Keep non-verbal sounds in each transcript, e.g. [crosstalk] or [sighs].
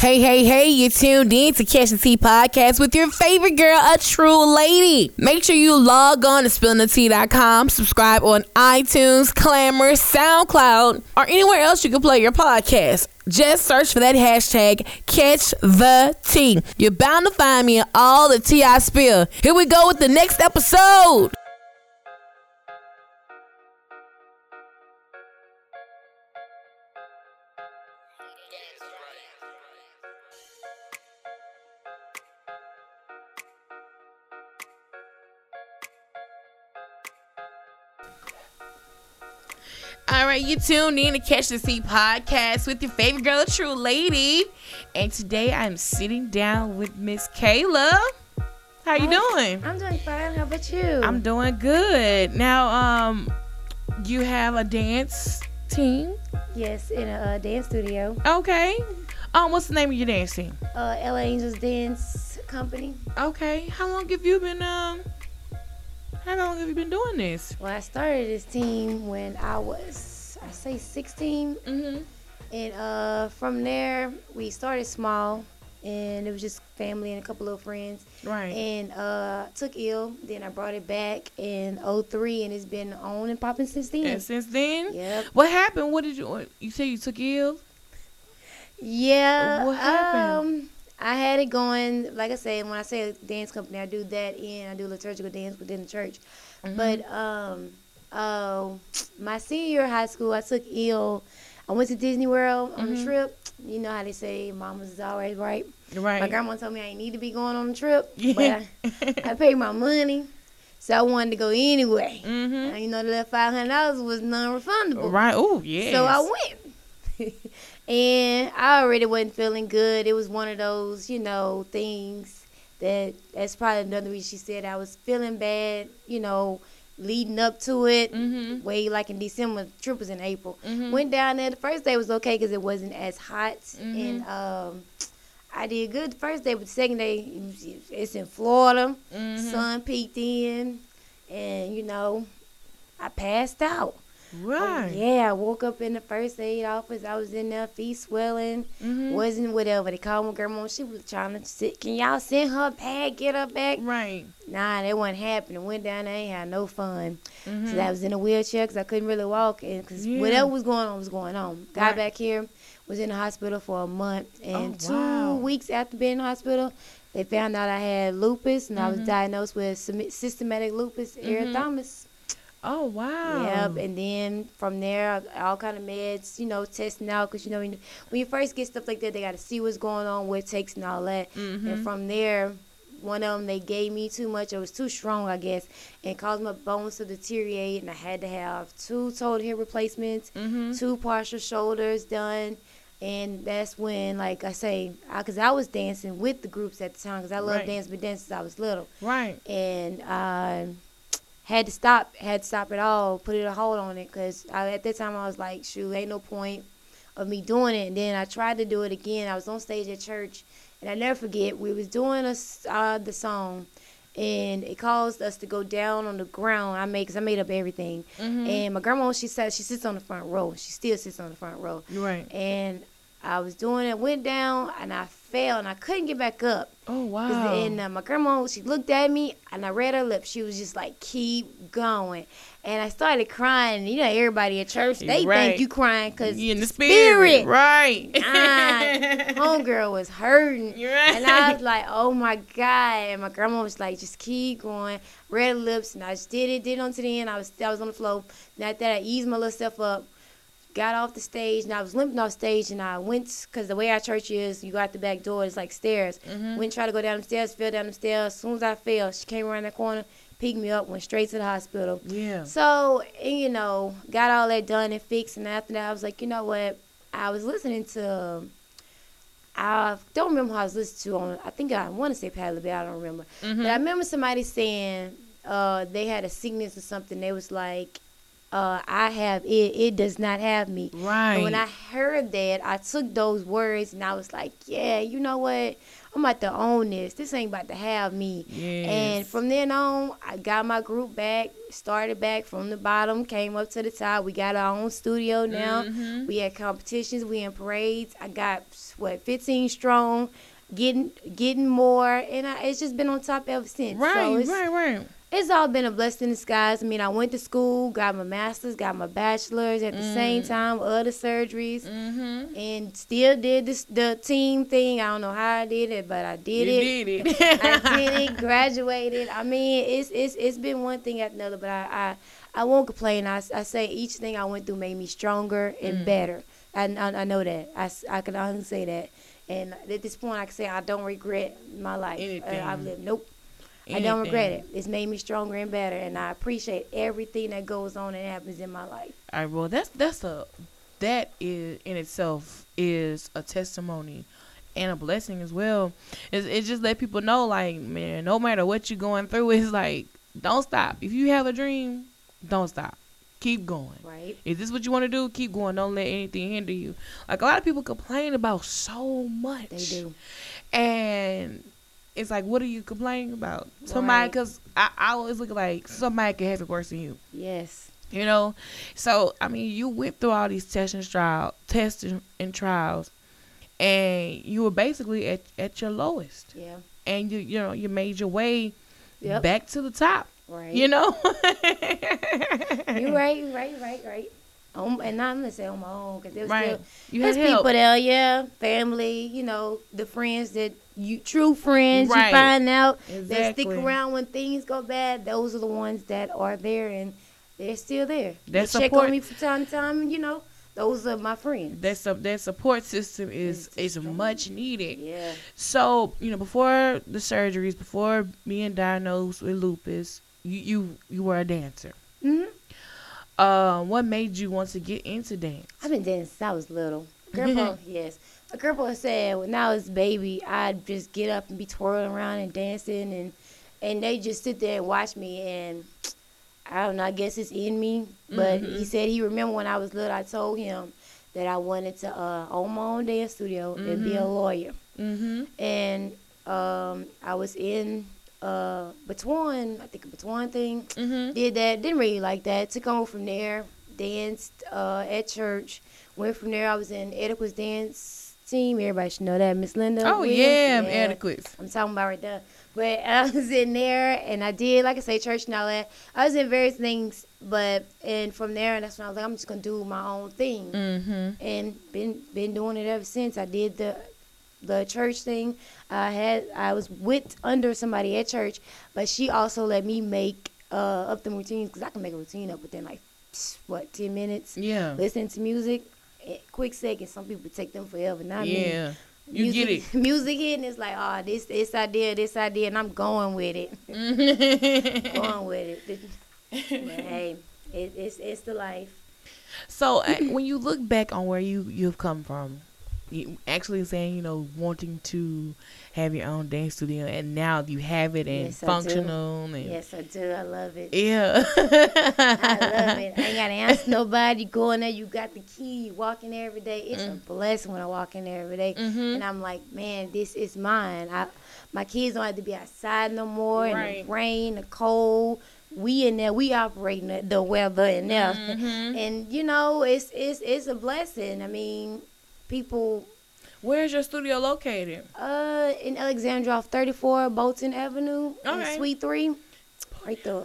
Hey, hey, hey, you tuned in to Catch the Tea podcast with your favorite girl, a true lady. Make sure you log on to spillingthetea.com, subscribe on iTunes, Clamor, SoundCloud, or anywhere else you can play your podcast. Just search for that hashtag, Catch the Tea. You're bound to find me in all the tea I spill. Here we go with the next episode. You tuned in to Catch the Tea podcast with your favorite girl, True Lady. And today I'm sitting down with Miss Kayla. How you doing? I'm doing fine. How about you? I'm doing good. Now, um, you have a dance team. yes in a uh, dance studio. Okay. Um, what's the name of your dance team? Uh, LA Angels Dance Company. Okay. How long have you been um? How long have you been doing this? Well, I started this team when I was, I say, 16, Mm-hmm. and uh, from there we started small, and it was just family and a couple of friends, Right. and uh, took ill. Then I brought it back in 03, and it's been on and popping since then. and since then, Yep. what happened? What did you? You say you took ill? Yeah. What happened? Um, I had it going, like I said, when I say a dance company, I do that and I do liturgical dance within the church. Mm-hmm. But um, uh, my senior year of high school, I took ill. I went to Disney World on Mhm. a trip. You know how they say mamas is always right. Right. My grandma told me I didn't need to be going on the trip, [laughs] Yeah. but I, I paid my money, so I wanted to go anyway. mm-hmm. And you know, the five hundred dollars was non-refundable. Right. Oh, yeah. So I went. [laughs] and I already wasn't feeling good. It was one of those, you know, things that that's probably another reason she said I was feeling bad, you know, leading up to it. Mm-hmm. Way like in December, trip was in April. Mhm. Went down there. The first day was okay because it wasn't as hot, Mhm. and um, I did good the first day. But the second day, it's in Florida. Mhm. Sun peeked in, and you know, I passed out. Right. Oh, yeah, I woke up in the first aid office. I was in there, feet swelling, Mhm. wasn't whatever. They called my grandma. She was trying to sit. Can y'all send her back? Get her back? Right. Nah, that wasn't happening. Went down there, ain't had no fun. Mhm. So I was in a wheelchair because I couldn't really walk, and because Yeah. whatever was going on was going on. Got Right. back here, was in the hospital for a month, and Oh, two wow. weeks after being in the hospital, they found out I had lupus, and I was Mhm. diagnosed with systematic lupus erythemus. Oh wow. Yep, and then from there, all kind of meds, you know, testing out because you know when you, first get stuff like that, they got to see what's going on, what it takes, and all that. Mhm. And from there, one of them they gave me too much; it was too strong, I guess, and caused my bones to deteriorate, and I had to have two total hip replacements, Mhm. two partial shoulders done. And that's when, like I say, because I, was dancing with the groups at the time, because I love Right. dancing with dance since I was little Right. and I had to stop, had to stop it all, put it a hold on it, cause I, at that time I was like, shoot, ain't no point of me doing it. And then I tried to do it again. I was on stage at church, and I never forget we was doing a, uh, the song, and it caused us to go down on the ground. I made, cause I made up everything. Mhm. And my grandma, she said she sits on the front row. She still sits on the front row. Right. And I was doing it, went down, and I fell, and I couldn't get back up. Oh wow. And uh, my grandma, she looked at me and I read her lips. She was just like, keep going. And I started crying. You know, everybody at church, they Right. think you crying because you in the spirit. Right. Ah, [laughs] homegirl was hurting. Right. And I was like, oh my God. And my grandma was like, just keep going. Read her lips. And I just did it, did it onto the end. I was, I was on the floor. And after that, I eased my little stuff up. Got off the stage and I was limping off stage and I went because the way our church is, you go out the back door, it's like stairs. Mhm. Went try to go down the stairs, fell down the stairs. As soon as I fell, she came around the corner, picked me up, went straight to the hospital. Yeah. So, and, you know, got all that done and fixed. And after that, I was like, you know what? I was listening to, I don't remember who I was listening to on, I think I want to say Pat LaBelle, I don't remember. Mhm. But I remember somebody saying uh, they had a sickness or something. They was like, uh, I have it. It does not have me. Right. And when I heard that, I took those words and I was like, yeah, you know what? I'm about to own this. This ain't about to have me. Yes. And from then on, I got my group back, started back from the bottom, came up to the top. We got our own studio now. Mhm. We had competitions, we in parades. I got what 15 strong, getting getting more, and I, it's just been on top ever since. Right, so right, right. It's all been a blessing in disguise. I mean, I went to school, got my master's, got my bachelor's at the same time, other surgeries, Mm-hmm. and still did this the team thing. I don't know how I did it, but I did you it. did it. [laughs] I did it, [laughs] graduated. I mean, it's it's it's been one thing after another, but I I, I won't complain. I, I say each thing I went through made me stronger and Mm. better. I, I, I know that. I I can honestly say that. And at this point, I can say I don't regret my life. Uh, I've lived. Nope. I don't regret it. It's made me stronger and better, and I appreciate everything that goes on and happens in my life. All right, well, that's that's a that is in itself is a testimony and a blessing as well. It's, it just let people know, like, man, no matter what you're going through, it's like, don't stop. If you have a dream, don't stop. Keep going. Right? If this is what you want to do, keep going. Don't let anything hinder you. Like a lot of people complain about so much. They do. And it's like, what are you complaining about? Somebody, Right. because I, I always look like somebody can have it worse than you. Yes. You know, so I mean, you went through all these tests and trials, tests and, and trials, and you were basically at, at your lowest, Yeah. and you you know you made your way Yep. back to the top. Right. You know, You [laughs] right, you right, right, right. Um, and I'm gonna say on my own because there was Right. still You there's had help. people there, yeah, family, you know, the friends that you true friends Right. you find out that stick around when things go bad. Those are the ones that are there and they're still there. That they check support- on me from time to time. You know, those are my friends. That su- that support system is is much needed. Yeah. So you know, before the surgeries, before being diagnosed with lupus, you you, you were a dancer. hmm Uh, what made you want to get into dance? I've been dancing since I was little. [laughs] Grandpa, yes. My grandpa said when I was a baby, I'd just get up and be twirling around and dancing, and and they just sit there and watch me. And I don't know, I guess it's in me. But he Mhm. said he remember when I was little, I told him that I wanted to uh, own my own dance studio and be a Mhm. lawyer. Mm-hmm. And um, I was in uh, baton, I think a baton thing Mm-hmm. did that. Didn't really like that. Took on from there. Danced uh, at church. Went from there. I was in Ediqua's dance team. Everybody should know that. Miss Linda. Oh Williams. yeah, adequate. I'm talking about right there. But [laughs] I was in there and I did, like I say, church and all that. I was in various things, but and from there, that's when I was like, I'm just gonna do my own thing, Mm-hmm. and been been doing it ever since. I did the the church thing. I had I was with under somebody at church, but she also let me make uh, up the routines because I can make a routine up within like what ten minutes. Yeah. Listening to music, quick second. Some people take them forever. Not me. Yeah. You music, get it. [laughs] Music hitting it's like, oh, this this idea, this idea, and I'm going with it. [laughs] going with it. [laughs] But hey, it, it's it's the life. so uh, when you look back on where you you've come from, actually saying you know wanting to have your own dance studio, and now you have it and Yes, functional and Yes, I do. I love it. yeah. [laughs] I love it. I ain't gotta [laughs] ask nobody. going there, you got the key. You walk in there every day. It's a blessing when I walk in there every day. Mhm. And I'm like, man, this is mine. I, my kids don't have to be outside no more in Right. the rain, the cold. We in there, we operating the, the weather in there, Mhm. [laughs] and you know, it's it's it's a blessing. I mean, people Where's your studio located? uh in Alexandria off 34 Bolton Avenue, in Okay. Suite Three, right there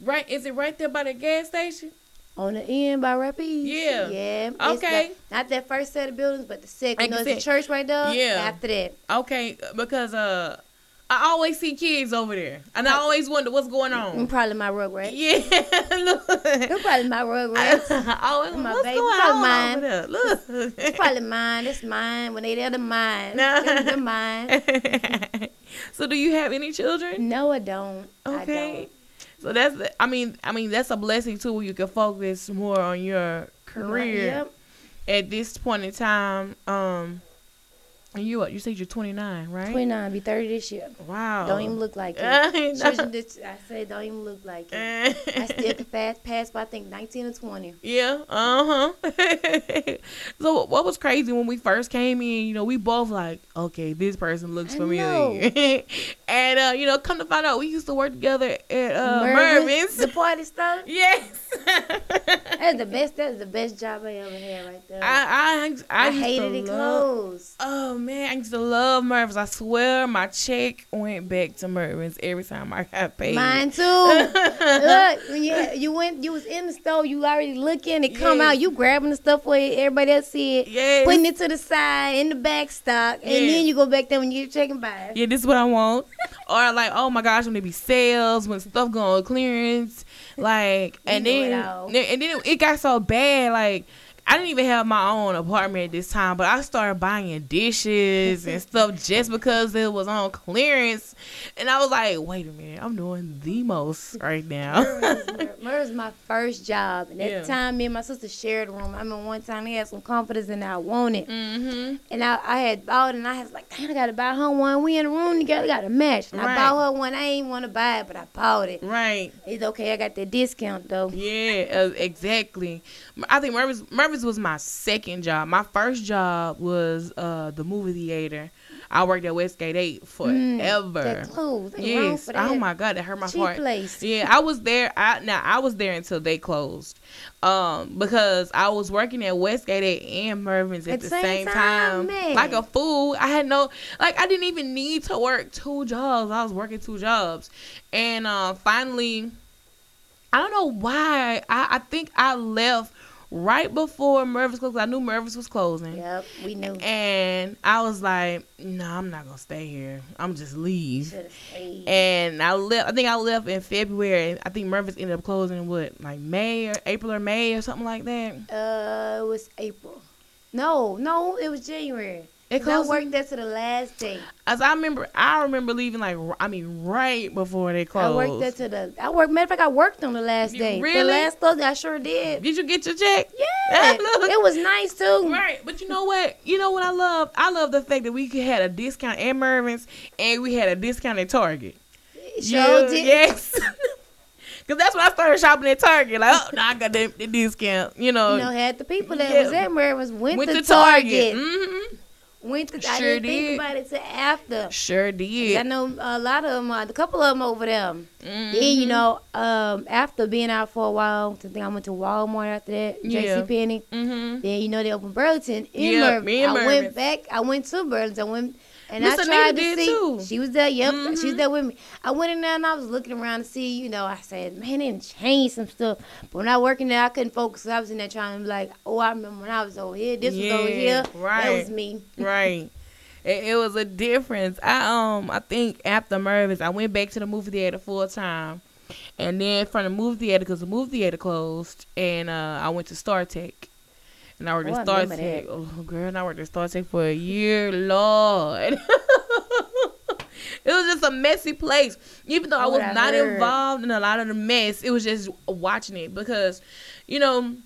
Right? Is it right there by the gas station? on the end by Rapids. Yeah. yeah. Okay. Not, not that first set of buildings, but the second. Like You know, a church right there. Yeah. After that, Okay, because uh, I always see kids over there, and I always wonder what's going I'm on. probably my rug rat. Yeah, [laughs] look. You're probably my rug rat. oh, [laughs] My what's baby, going probably on mine. over there? Look. It's probably mine. It's mine. When they there, the mine. Nah. They're mine. [laughs] so, do you have any children? No, I don't. Okay. So that's the- I mean I mean that's a blessing too. Where you can focus more on your career Yep. at this point in time. Um, And you what? You said you're 29, right? 29, be 30 this year. Wow. Don't even look like [laughs] I it. that- I say don't even look like it. I [laughs] still can fast pass by I think 19 or 20. Yeah, uh huh. [laughs] so what was crazy when we first came in? You know, we both like, okay, this person looks I familiar, and uh, you know, come to find out, we used to work together at uh, Mervyn's, Mervyn's. The party stuff. yes, That's the best. That's the best job I ever had right there. I, I I, I, hated it love, closed. Man, I used to love Mervyn's. I swear, my check went back to Mervyn's every time I got paid. Mine [laughs] too. Look, when you you went, you was in the store, you already looking. It come Yes. out, you grabbing the stuff where everybody else see it, Yes. putting it to the side in the back stock, and Yes. then you go back there when you get your check and buy. it. Yeah, this is what I want. [laughs] or like, oh my gosh, when there be sales, when stuff go on clearance, like, and then and then it got so bad, like. I didn't even have my own apartment at this time, but I started buying dishes and stuff just because it was on clearance. And I was like, wait a minute, I'm doing the most right now. Murder was my first job, and at Yeah. the time, me and my sister shared a room. I mean, one time they had some confidence, and I wanted. mm-hmm. And I, I had bought and I was like, damn, I gotta buy her one. We in the room together, got a match. And Right. I bought her one. I ain't want to buy it, but I bought it. Right. It's okay. I got that discount though. Yeah, uh, exactly. I think Mervis Mervis was my second job. My first job was uh the movie theater. I worked at Westgate Eight Mm, forever. That closed. Ain't yes. Oh my god, that hurt my Cheap heart. place. Yeah, I was there. I now I was there until they closed, um, because I was working at Westgate Eight and Mervyn's at, the same, time, man. like a fool. I had no like I didn't even need to work two jobs. I was working two jobs, and uh, finally, I don't know why. I I think I left right before Mervis closed. I knew Mervis was closing. Yep, we knew. And I was like, no, I'm not gonna stay here. I'm just leave. And I left. I think I left in February. I think Mervis ended up closing in what, like May or April or May or something like that. uh, it was April. No, no, it was January. It 'Cause I worked there to the last day. As I remember, I remember leaving like I mean right before they closed. I worked there to the. I worked. Matter of fact, I worked on the last You day. The last Thursday, I sure did. Did you get your check? Yeah, [laughs] it was nice too. Right, but you know what? You know what I love? I love the fact that we could- had a discount at Mervyn's and we had a discount at Target. Sure Yeah, did. Yes. [laughs] Cause that's when I started shopping at Target. Like, oh, now I got the, the discount. You know, You know, had the people that Yeah. was at Mervyn's went, went to, to Target. hmm Went to. I Sure didn't think about it till after. Sure did. I know a lot of them, uh, a couple of them over there. Mhm. Then you know, um, after being out for a while, I think I went to Walmart after that, Yeah. J.C. Penney. Mhm. Then you know they opened Burlington in me and I went back. I went to Burlington. I went and I tried to did see. too. She was there. Yep, she Mhm. was there with me. I went in there and I was looking around to see. You know, I said, man, they didn't change some stuff. But when I working there, I couldn't focus. I was in there trying to be like, oh, I remember when I was over here. This was over Yeah, here. That right. was me. right. It, it was a difference. I um I think after Mervis, I went back to the movie theater full time, and then from the movie theater because the movie theater closed, and uh I went to Star Tech, and I worked Oh, I at Star Tech. Oh girl, and I worked at Star Tech for a year, Lord. [laughs] It was just a messy place. Even though I Oh, was I not heard. involved in a lot of the mess, it was just watching it because, you know,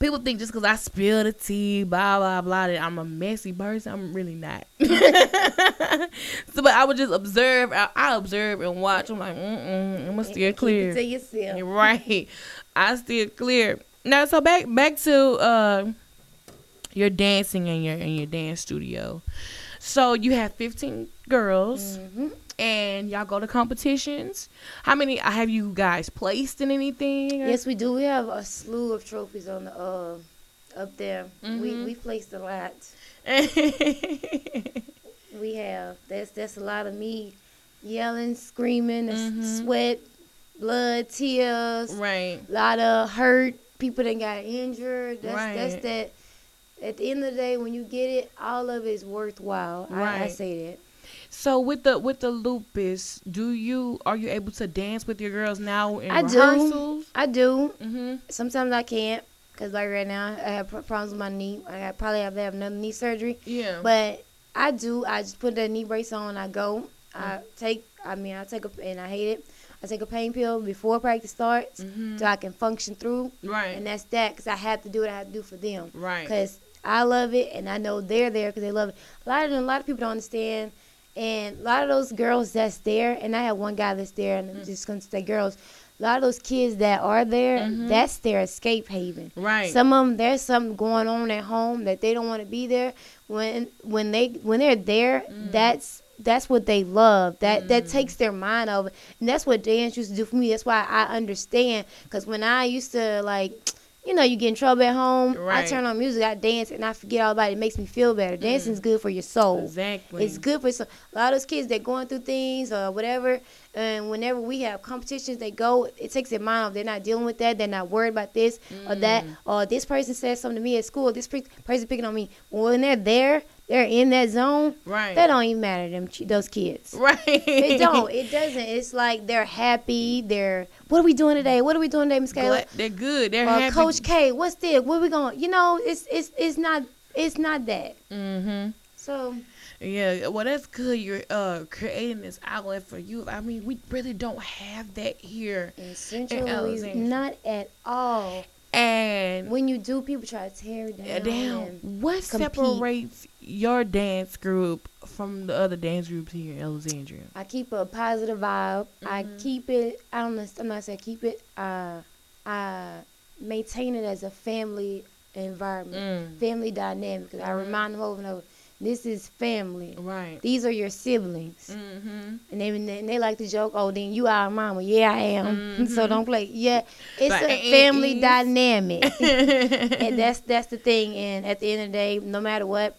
people think just because I spill the tea, blah blah blah, that I'm a messy person. I'm really not. [laughs] so, but I would just observe. I, I observe and watch. I'm like, mm mm, I'm still clear. Keep it to yourself. right. I still clear. Now, so back back to uh, your dancing and your in your dance studio. So you have 15 girls Mhm. and y'all go to competitions. How many have you guys placed in anything? Yes, we do. We have a slew of trophies on the uh up there. We Mhm. we placed a lot. [laughs] We have. That's that's a lot of me yelling, screaming, Mhm. sweat, blood, tears, right. a lot of hurt. People that got injured. That's Right. that's that. At the end of the day, when you get it, all of it is worthwhile. I, I say that. So with the with the lupus, do you are you able to dance with your girls now in I do. rehearsals? I do. Mm-hmm. Sometimes I can't, cause like right now I have problems with my knee. I got- probably have to have another knee surgery. Yeah. But I do. I just put that knee brace on. I go. Mm. I take. I mean, I take a and I hate it. I take a pain pill before practice starts, Mhm. so I can function through. Right. And that's that, cause I have to do what I have to do for them. Right. Cause I love it, and I know they're there because they love it. A lot of them, a lot of people don't understand, and a lot of those girls that's there, and I have one guy that's there, and I'm just gonna say girls. A lot of those kids that are there, Mhm. that's their escape haven. Right. Some of them, there's something going on at home that they don't want to be there. When when they when they're there, Mm. that's that's what they love. That that Mm. takes their mind over, and that's what dance used to do for me. That's why I understand. Cause when I used to like, you know, you get in trouble at home. Right. I turn on music, I dance, and I forget all about it. It makes me feel better. Dancing's good for your soul. exactly. It's good for some, a lot of those kids that going through things or whatever. And whenever we have competitions, they go. It takes their mind off. They're not dealing with that. They're not worried about this or that. Mm. Or this person said something to me at school. This pe- person picking on me. When they're there, they're in that zone. Right. That don't even matter to them those kids. Right. It don't. It doesn't. It's like they're happy. They're what are we doing today? What are we doing today, Miss Kayla? They're good. They're Or happy. Coach K, what's this? What we going? You know, it's it's it's not it's not that. Mm-hmm. So Yeah, well, that's good. You're uh creating this outlet for youth. I mean, we really don't have that here, essentially, Alexandria. not at all. and When you do, people try to tear it uh, down. damn, and- what compete. separates your dance group from the other dance groups here in Alexandria? I keep a positive vibe. I Mhm. keep it. I don't. I'm not saying keep it. Uh, I maintain it as a family environment, Mm. family dynamic. 'Cause I remind them over and over, this is family. Right. These are your siblings. Mm-hmm. And they, and they like to joke, oh, then you our mama. Yeah, I am. [laughs] So Mhm. don't play. Yeah, it's Like, a family dynamic. [laughs] and that's that's the thing. And at the end of the day, no matter what,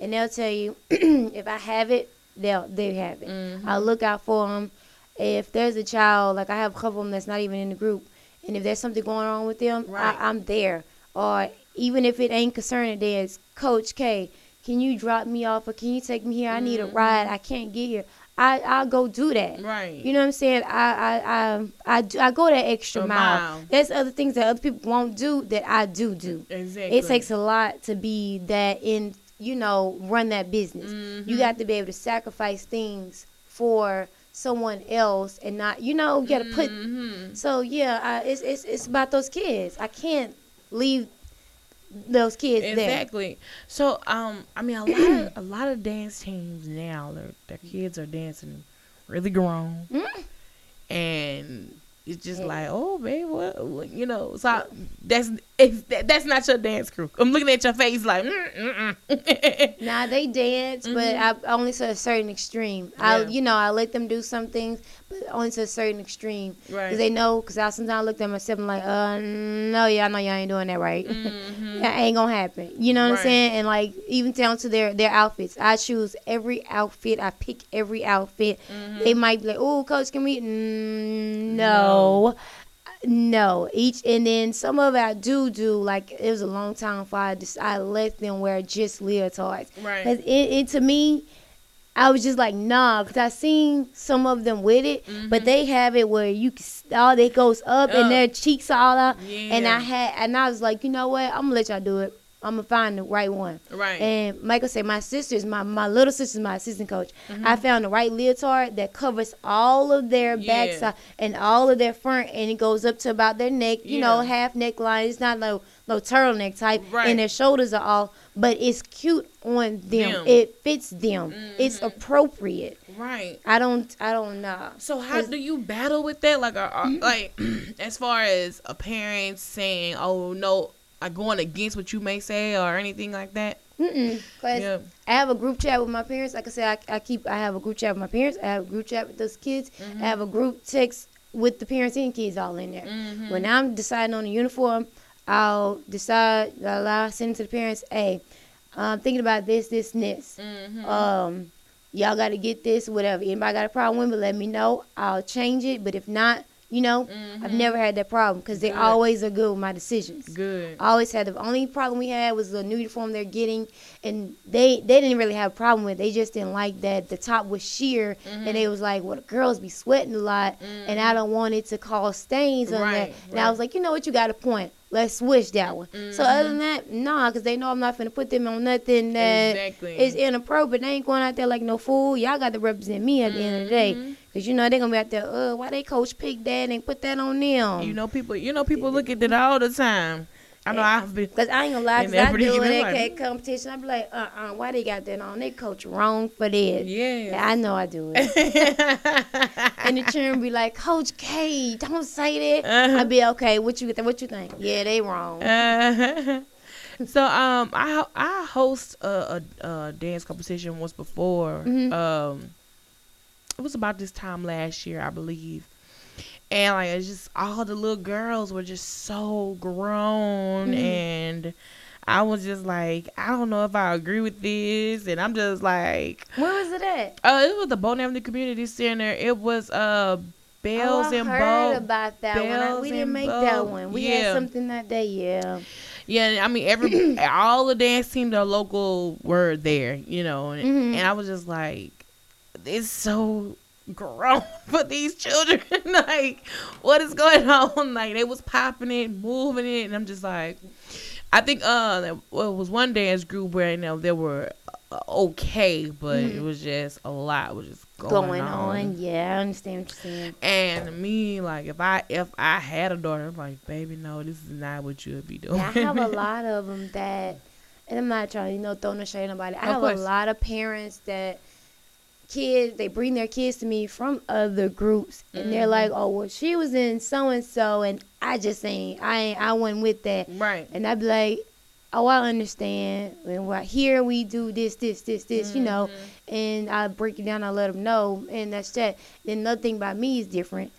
and they'll tell you [clears throat] if I have it, they'll they have it. Mhm. I'll look out for them. If there's a child, like I have a couple of them that's not even in the group, and if there's something going on with them, Right. I, I'm there. Or even if it ain't concerning theirs, Coach K, can you drop me off or can you take me here? I need a Mhm. ride. I can't get here. I I'll go do that. Right. You know what I'm saying? I I I I, do, I go that extra A mile. mile. There's other things that other people won't do that I do do. exactly. It takes a lot to be that in you know run that business. You Mhm. got to be able to sacrifice things for someone else and not you know you got to put. Mhm. So yeah, I, it's it's it's about those kids. I can't leave those kids there. Exactly. So, um, I mean, a lot of a lot of dance teams now, their their kids are dancing really grown, Mm. and it's just Yeah. like, oh, babe, what, what- you know? So I, that's that, that's not your dance crew. I'm looking at your face like, mm, mm, mm. [laughs] Nah, they dance, but Mhm. I only to a certain extreme. I, you know, I let them do some things, but only to a certain extreme. right. Cause they know, cause I sometimes look at myself and like, uh, no, yeah, I know y'all ain't doing that right. [laughs] Mhm. that ain't gonna happen. You know what Right. I'm saying? And like even down to their their outfits, I choose every outfit. I pick every outfit. Mhm. They might be like, oh, coach, can we? Mm, no. No, each and then some of it I do do like it was a long time before I just I let them wear just leotards. Right. Cause it, it to me, I was just like nah, cause I seen some of them with it, but Mhm. they have it where you can all it goes up Up. and their cheeks all out, yeah. and I had and I was like, you know what, I'm gonna let y'all do it. I'm gonna find the right one. right. And Michael said, my sister's my my little sister's my assistant coach. Mhm. I found the right leotard that covers all of their Yeah. backside and all of their front, and it goes up to about their neck. You know, half neckline. It's not no no turtleneck type, Right. and their shoulders are all, but it's cute on them. Them. It fits them. It's Mhm. appropriate. right. I don't I don't know. So how do you battle with that? Like, are, are- like [clears throat] as far as a parent saying, "Oh no," going against what you may say or anything like that? Mm-mm. 'Cause Yeah. I have a group chat with my parents. Like I said, I, I keep I have a group chat with my parents. I have a group chat with those kids. Mhm. I have a group text with the parents and kids all in there. Mhm. When I'm deciding on a uniform, I'll decide. I'll send it to the parents. Hey, I'm thinking about this, this, and this. Mhm. Um, y'all got to get this, whatever. Anybody got a problem with it? Let me know. I'll change it. But if not, you know, I've Mhm. never had that problem because they always are good with my decisions. good. I always had the only problem we had was the new uniform they're getting, and they they didn't really have a problem with. it. They just didn't like that the top was sheer, Mhm. and they was like, "Well, the girls be sweating a lot, and I don't want it to cause stains on Right, that." And I was like, "You know what? You got a point. Let's switch that one." So other than that, nah, because they know I'm not gonna put them on nothing that exactly. is inappropriate. They ain't going out there like no fool. Y'all got to represent me at the end of the day, Because you know they're gonna be out there. Uh, why they coach pick that and put that on them? You know, people. You know, people look at that all the time. I know I've been. Cause I ain't gonna lie, cause I do it at cat competition. I be like, uh, uh why they got that on? They coach wrong for that. Yeah. I know I do it. [laughs] and the children be like, Coach K, don't say that. Uh-huh. I be okay. What you what you think? Yeah, they wrong. Uh, [laughs] so um, I I host a, a, a dance competition once before. Mhm. Um, it was about this time last year, I believe. And like it's just all the little girls were just so grown Mhm. and I was just like, I don't know if I agree with this and I'm just like Where was it at? uh it was the Bolton Avenue Community Center. It was uh Bells oh, I and heard Bow about that one. I- We didn't make Bow. that one. We Yeah. had something that day. Yeah. Yeah, I mean every [clears throat] all the dance team, the local were there, you know, and, Mhm. and I was just like, it's so grown [laughs] for these children. [laughs] like, what is going [laughs] on? Like they was popping it, moving it, and I'm just like, I think uh, there- it was one dance group where you know they were uh, okay, but it Mhm. was just a lot was just going, Going on. Yeah, I understand what you're saying. And me, like, if I if I had a daughter, I'm like, baby, no, this is not what you would be doing. Yeah, I have a lot of them that, and I'm not trying you know, throw no shade on nobody. I Of have course. a lot of parents that kids they bring their kids to me from other groups, and they're Mhm. like, "Oh, well, she was in so and so, and I just ain't, I ain't, I wasn't with that," right. and I'd be like. Oh, I understand. And right here we do this, this, this, this, you know, Mhm. and I break it down. I let them know, and that's that. Then nothing about me is different.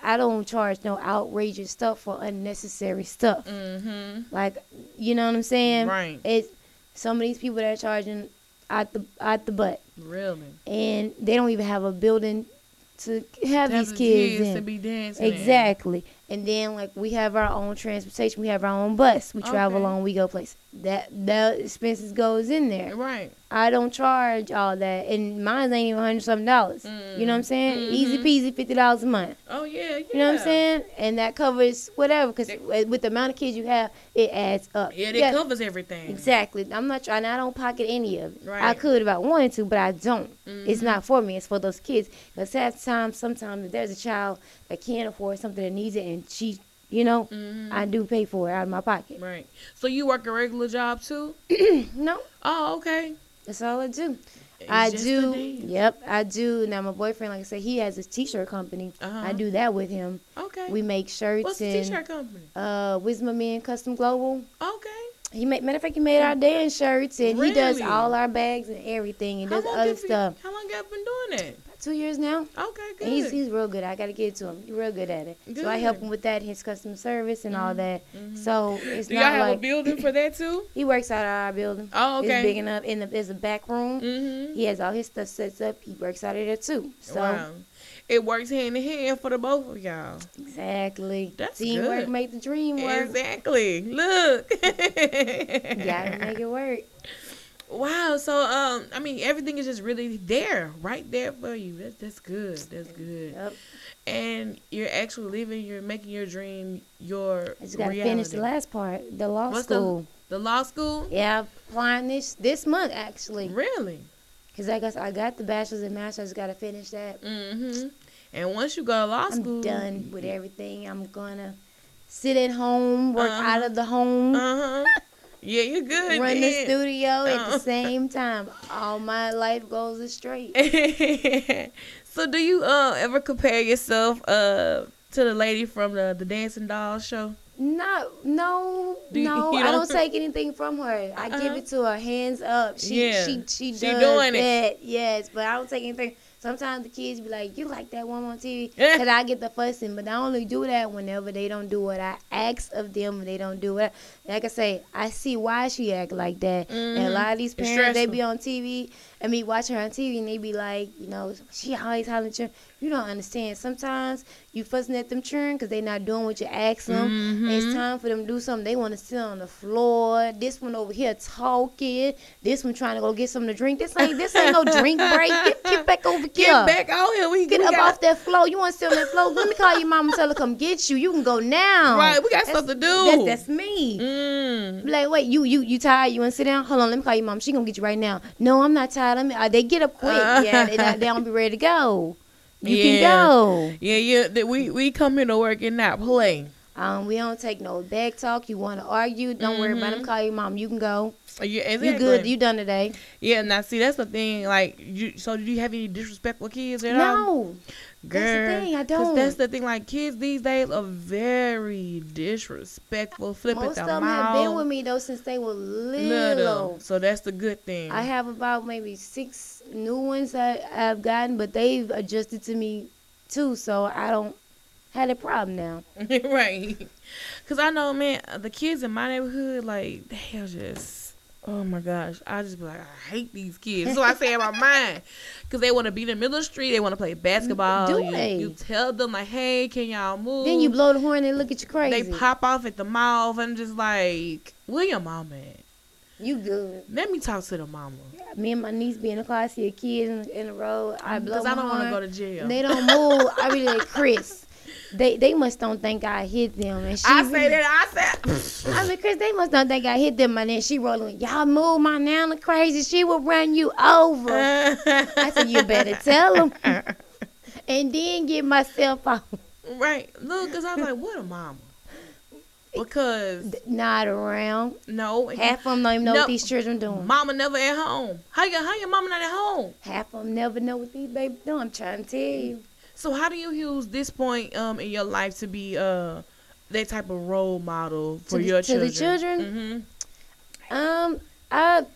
I don't charge no outrageous stuff for unnecessary stuff. Mm-hmm. Like, you know what I'm saying? Right. It's some of these people that are charging out the out the butt, Really. and they don't even have a building to have To these the kids, to in. be dancing. in. And then like we have our own transportation, we have our own bus. We travel Okay. on, we go places. That that expenses goes in there. Right. I don't charge all that, and mine ain't even hundred something dollars. You know what I'm saying? Easy Mhm. peasy, fifty dollars a month. Oh yeah. Yeah. You know what I'm saying? And that covers whatever, because with the amount of kids you have, it adds up. Yeah, that covers everything. Exactly. I'm not trying. I don't pocket any of it. Right. I could if I wanted to, but I don't. It's Mhm. not for me. It's for those kids. Because half the time, sometimes if there's a child that can't afford something that needs it, and she, you know, Mhm. I do pay for it out of my pocket. Right. So you work a regular job too? [clears throat] No, Oh, okay. that's all I do. It's I do. Yep, I do. Now my boyfriend, like I said, he has his t-shirt company. Uh-huh. I do that with him. Okay. We make shirts What's the and t-shirt company? uh, Wisma Men Custom Global. Okay. He made matter of fact, he made our dance shirts and he does all our bags and everything and How does other you- stuff. How long have you been doing that? Two years now. Okay, good. And he's he's real good. I gotta give it to him. He's real good at it. Good. So I help him with that, his customer service and all Mhm. that. Mhm. So it's Do y'all not have a building for that too? [clears throat] he works out of our building. Oh, okay. It's big enough. In the there's a back room. Mm-hmm. He has all his stuff sets up. He works out of there too. So wow. It works hand in hand for the both of y'all. exactly. That's Teamwork good. make the dream work. Exactly. Look. [laughs] Gotta make it work. Wow. So um, I mean, everything is just really there, right there for you. That's that's good. That's good. Yep. And you're actually living. You're making your dream your I just gotta reality. finish the last part. The law What's school. The law school. Yeah, applying this this month actually. Really. Cause I guess I got the bachelor's and master's. I just gotta finish that. Mm-hmm. And once you go to law I'm school, done with everything. I'm gonna sit at home, work Uh-huh. out of the home, Uh huh. [laughs] yeah, you're good. run the studio at Uh-huh. the same time. All my life goes straight. [laughs] so do you uh ever compare yourself uh to the lady from the the dancing doll show? No, no, Do you- no. [laughs] you I don't- don't take anything from her. I give Uh-huh. it to her, hands up. She, Yeah. she, she, She does doing it. Yes, but I don't take anything. Sometimes the kids be like, "You like that one on TV?" [laughs] Cause I get the fussing, but I only do that whenever they don't do what I ask of them. and They don't do it. Like I say, I see why she act like that. And a Mhm. lot of these parents, they be on TV and me watch her on TV, and they be like, you know, she always hollering at you. Don't understand. Sometimes you fussing at them children because they not doing what you ask them. Mhm. It's time for them to do something. They want to sit on the floor. This one over here talking. This one trying to go get something to drink. This ain't this ain't no drink break. Get, get back over Get back out here. We, Get we up got, off that floor. You want to sit on that floor? Let me call your mom and tell her come get you. You can go now. Right, we got That's- stuff to do. That's, that's me. Mm. Like, wait, you you you tired? You want to sit down? Hold on, let me call your mom. She gonna get you right now. No, I'm not tired. Let me. Uh, they get up quick. Uh. yeah, they, they don't be ready to go. You Yeah. can go. Yeah, yeah. that We we come here to work and not play. Um, we don't take no back talk. You want to argue? Don't worry about them. Mhm. Call your mom. You can go. Yeah, You good? You done today? Yeah, now see that's the thing. Like, you, so do you have any disrespectful kids at all? No. Girl, That's the thing, I don't. that's the thing. Like kids these days are very disrespectful, flipping Most of them have been with me though since they were little. little. So that's the good thing. I have about maybe six new ones that I've gotten, but they've adjusted to me too, so I don't have a problem now. [laughs] right. Cause I know, man, the kids in my neighborhood, like they are just. Oh my gosh, I just be like, I hate these kids. So I say in my mind, [laughs] cause they want to be in the middle of the street, they want to play basketball. Do you, they? you tell them like, hey, can y'all move? Then you blow the horn they look at you crazy. They pop off at the mouth and just like, where your mama at? You good. Let me talk to the mama. Me and my niece be in the car, I see a kid in, in the road. I blow Because I don't want to go to jail. They don't move. I be like, [laughs] Chris, they they must don't think I hit them. And she I say that. I said. [laughs] I said, Chris, they must don't think I hit them. And then she rolling, y'all move my nana crazy. She will run you over. I said, you better tell them. [laughs] And then get myself off. right. Look, because I was like, what a mama. Because, Not around. no. Half of them don't even know No. what these children doing. Mama never at home. How your, how your mama not at home? Half of them never know what these babies doing. I'm trying to tell you. So how do you use this point um in your life to be uh that type of role model for the- your to the children? children? hmm Um, I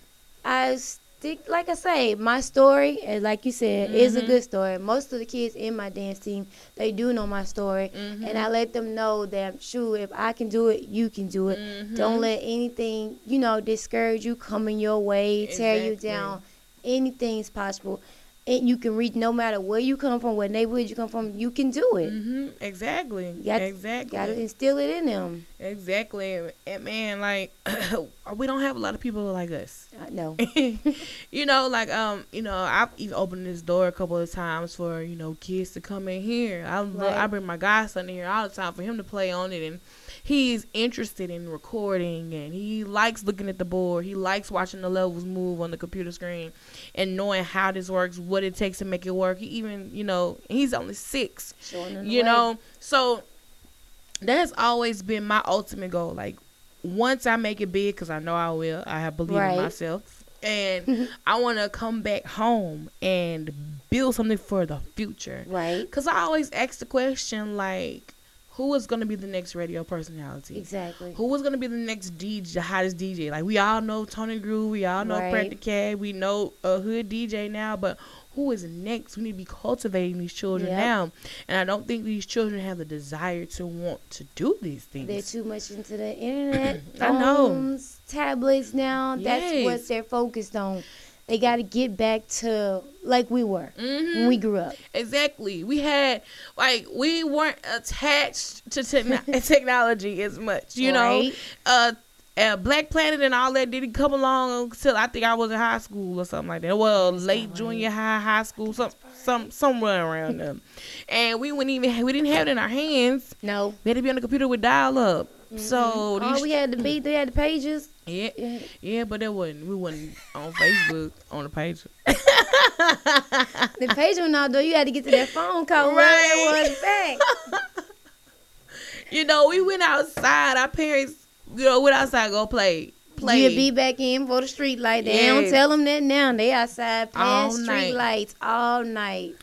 I stick like I say, my story, and like you said, is a Mhm. good story. Most of the kids in my dance team, they do know my story, Mm-hmm. and I let them know that sure, if I can do it, you can do it. Mm-hmm. Don't let anything, you know, discourage you, coming your way, tear you down. Anything's possible. And you can reach no matter where you come from, what neighborhood you come from, you can do it. hmm Exactly. You got- exactly. Gotta instill it in them. Exactly. And man, like [coughs] we don't have a lot of people like us. I know. [laughs] you know, like um, you know, I've even opened this door a couple of times for you know kids to come in here. I Right. I bring my godson in here all the time for him to play on it, and he's interested in recording, and he likes looking at the board. He likes watching the levels move on the computer screen, and knowing how this works, what it takes to make it work. He even, you know, he's only six you way. know so that has always been my ultimate goal like once i make it big because i know i will i have believed Right. in myself and [laughs] i want to come back home and build something for the future Right. because i always ask the question like who is going to be the next radio personality Exactly. who is gonna be the next DJ, the hottest DJ? Like we all know Tony Groove, we all know Right. Cat, we know a hood DJ now, but who is next? We need to be cultivating these children Yep. now, and I don't think these children have the desire to want to do these things. They're too much into the internet, [coughs] I know. phones, tablets now. That's what they're focused on. They got to get back to like we were hmm when we grew up. exactly. We had like we weren't attached to techno- [laughs] [laughs] technology as much, you know. Right. Uh, uh, Black Planet and all that didn't come along until I think I was in high school or something like that. Well, late right. junior high, high school, some some somewhere around them. And we wouldn't even we didn't have it in our hands. No. We had to be on the computer with dial up. So All we had to be, they had the pages. Yeah, Yeah. but that wasn't we wasn't on Facebook on the page. The page went out though. You had to get to that phone call. Right. Was back. [laughs] You know, we went outside. Our parents, you know, went outside go play play. You'll be back in for the street light. They don't tell them that now. They outside All past night. street lights all night.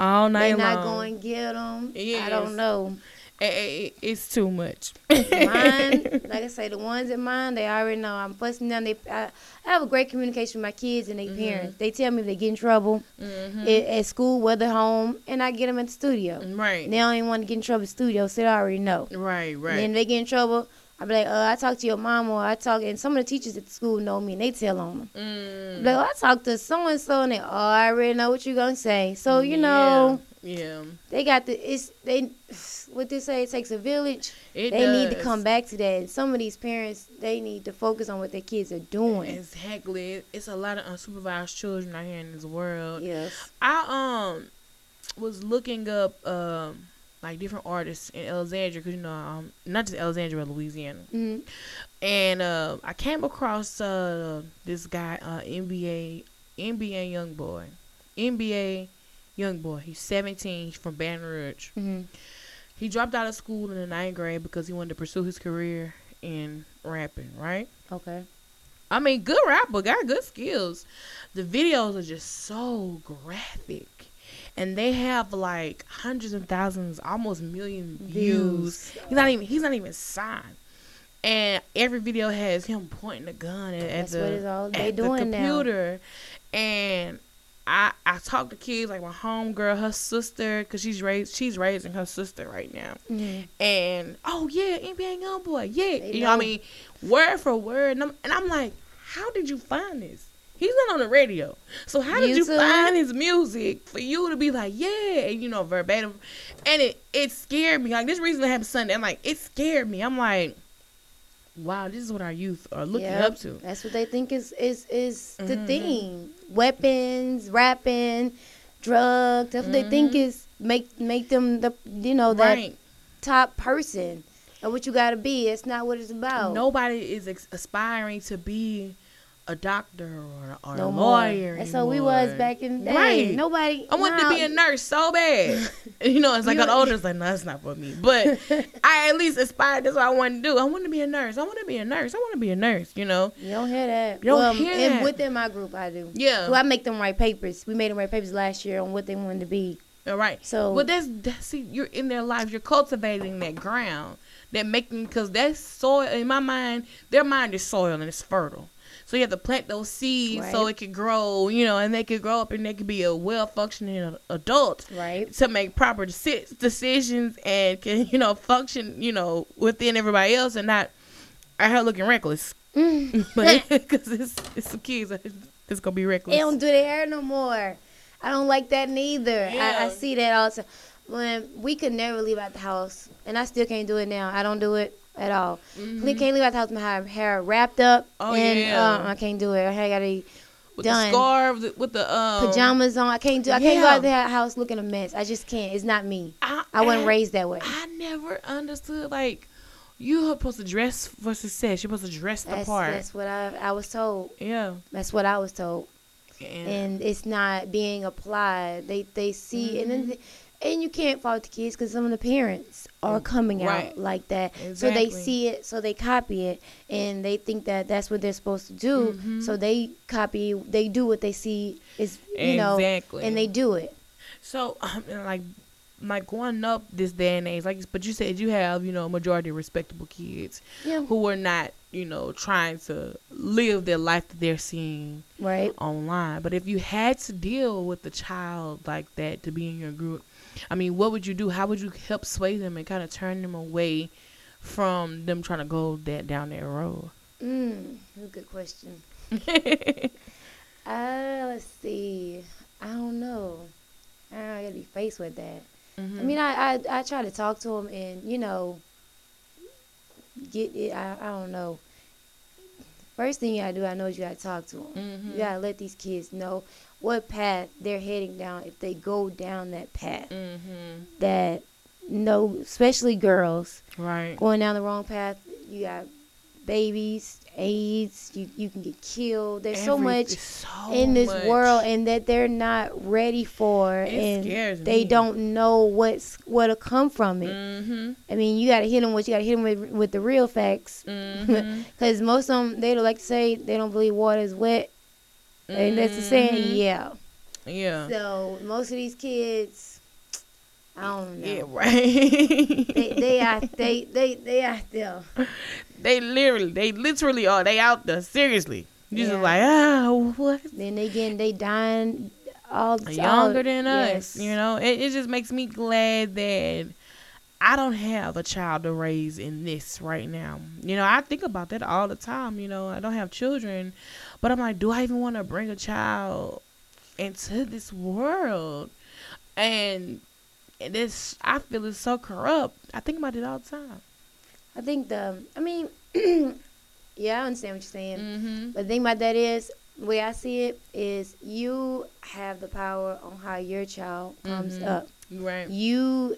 all night They not long. going to get them. I don't know. Eh, eh, eh, it's too much. mine, [laughs] like I say, the ones in mine, they already know. I'm busting them. They, I, I have a great communication with my kids and their Mhm. parents. They tell me if they get in trouble Mhm. at, at school, whether home, and I get them at the studio. Right. They don't even want to get in trouble at the studio, so they already know. Right, And then they get in trouble, I be like, uh, I talk to your mom or I talk, and some of the teachers at the school know me and they tell on them. Mm. Like, oh, I talk to so and so, and they, oh, I already know what you're gonna say. So you know, Yeah. they got the it's they what they say it takes a village. It they need to come back to that. And some of these parents, they need to focus on what their kids are doing. Exactly. It's a lot of unsupervised children out here in this world. Yes. I um was looking up um like different artists in Alexandria because you know um not just Alexandria, Louisiana, hmm and uh I came across uh this guy uh NBA NBA YoungBoy NBA young boy. He's 17. He's from Baton Rouge. hmm he dropped out of school in the ninth grade because he wanted to pursue his career in rapping, right? Okay. I mean, good rapper, got good skills. The videos are just so graphic. And they have like hundreds and thousands, almost million views. Views. He's not even he's not even signed. And every video has him pointing the gun at, at That's the, what it's all they at the doing now. computer. And I I talk to kids like my homegirl, her sister, cause she's raised she's raising her sister right now. Mhm. And oh yeah, NBA YoungBoy, yeah, They you know what I mean, word for word. And I'm, and I'm like, how did you find this? He's not on the radio, so how did you find his music for you to be like, yeah, and, you know, verbatim? And it it scared me. Like this reason recently happened Sunday. I'm like, it scared me. I'm like, wow, this is what our youth are looking Yep. up to. That's what they think is is is the Mhm. thing. Weapons, rapping, drugs. That's what they think Mhm. is make make them the you know that Right. top person. Or what you gotta be. It's not what it's about. Nobody is ex- aspiring to be a doctor or, or no a lawyer. That's we was back in the day. Right. Nobody. I wanted now- to be a nurse so bad. [laughs] you know, it's like You- an older, it's like, no, that's not for me. But [laughs] I at least aspired. That's what I wanted to do. I wanted to be a nurse. I want to be a nurse. I want to be a nurse. You know? You don't hear that. You don't well, hear and that. within my group, I do. Yeah. So I make them write papers. We made them write papers last year on what they wanted to be. All right. So Well, that's that's see, you're in their lives. You're cultivating that ground, that making because that soil. In my mind, their mind is soil and it's fertile. So you have to plant those seeds so it can grow. You know, and they can grow up and they can be a well functioning adult. right. to make proper deci- decisions and can [laughs] you know function you know within everybody else and not out here looking reckless Mm. [laughs] [laughs] but because it's it's some kids it's gonna be reckless They don't do their hair no more. I don't like that neither. I, Yeah. I see that all the time. When we could never leave out the house, and I still can't do it now. I don't do it at all. We can't leave out the house with my hair wrapped up, Mm-hmm. Oh, and yeah. um, I can't do it. I got to with done. the scarves with the um pajamas on. I can't do. I can't go Yeah. out the house looking a mess. I just can't. It's not me. I, I wasn't raised that way. I never understood like you are supposed to dress for success you're supposed to dress the That's part that's what I I was told. yeah That's what I was told. and, and it's not being applied. They they see and Mm-hmm. then and you can't fault the kids because some of the parents are coming Right. out like that. So they see it, so they copy it, and they think that that's what they're supposed to do. Mhm. So they copy, they do what they see is you know, and they do it. So, um, like, like growing up this day and age, like, but you said you have, you know, majority of respectable kids Yeah, who are not, you know, trying to live their life that they're seeing right. online. But if you had to deal with a child like that to be in your group, I mean, what would you do? How would you help sway them and kind of turn them away from them trying to go that down that road? Mm, that's a good question. [laughs] Uh, let's see. I don't know. I don't know, I gotta be faced with that. I Mhm. mean, I, I I try to talk to them and you know get it. I, I don't know. First thing you gotta do, I know is you gotta talk to them. Mhm. You gotta let these kids know what path they're heading down if they go down that path. Mhm. That no, especially girls Right. going down the wrong path. You got babies, AIDS. You you can get killed. There's so much so in this much. world and that they're not ready for It and they me. don't know what's what'll come from it. Mm-hmm. I mean, you gotta hit them with you gotta hit them with with the real facts, Mm-hmm. [laughs] because most of them they don't like to say they don't believe water is wet, and that's the saying. Mhm. Yeah. Yeah. So most of these kids, I don't know. Yeah, right. They they are [laughs] they they they out there. They literally, they literally are. They out there. Seriously. You Yeah. just like, ah, what? Then they getting they dying all all- Younger than yes. us. You know, it, it just makes me glad that I don't have a child to raise in this right now. You know, I think about that all the time. You know, I don't have children, but I'm like, do I even want to bring a child into this world? And this, I feel it's so corrupt. I think about it all the time. I think the I mean, [clears throat] yeah, I understand what you're saying. Mm-hmm. But the thing about that is, the way I see it is, you have the power on how your child comes Mhm. up. Right. You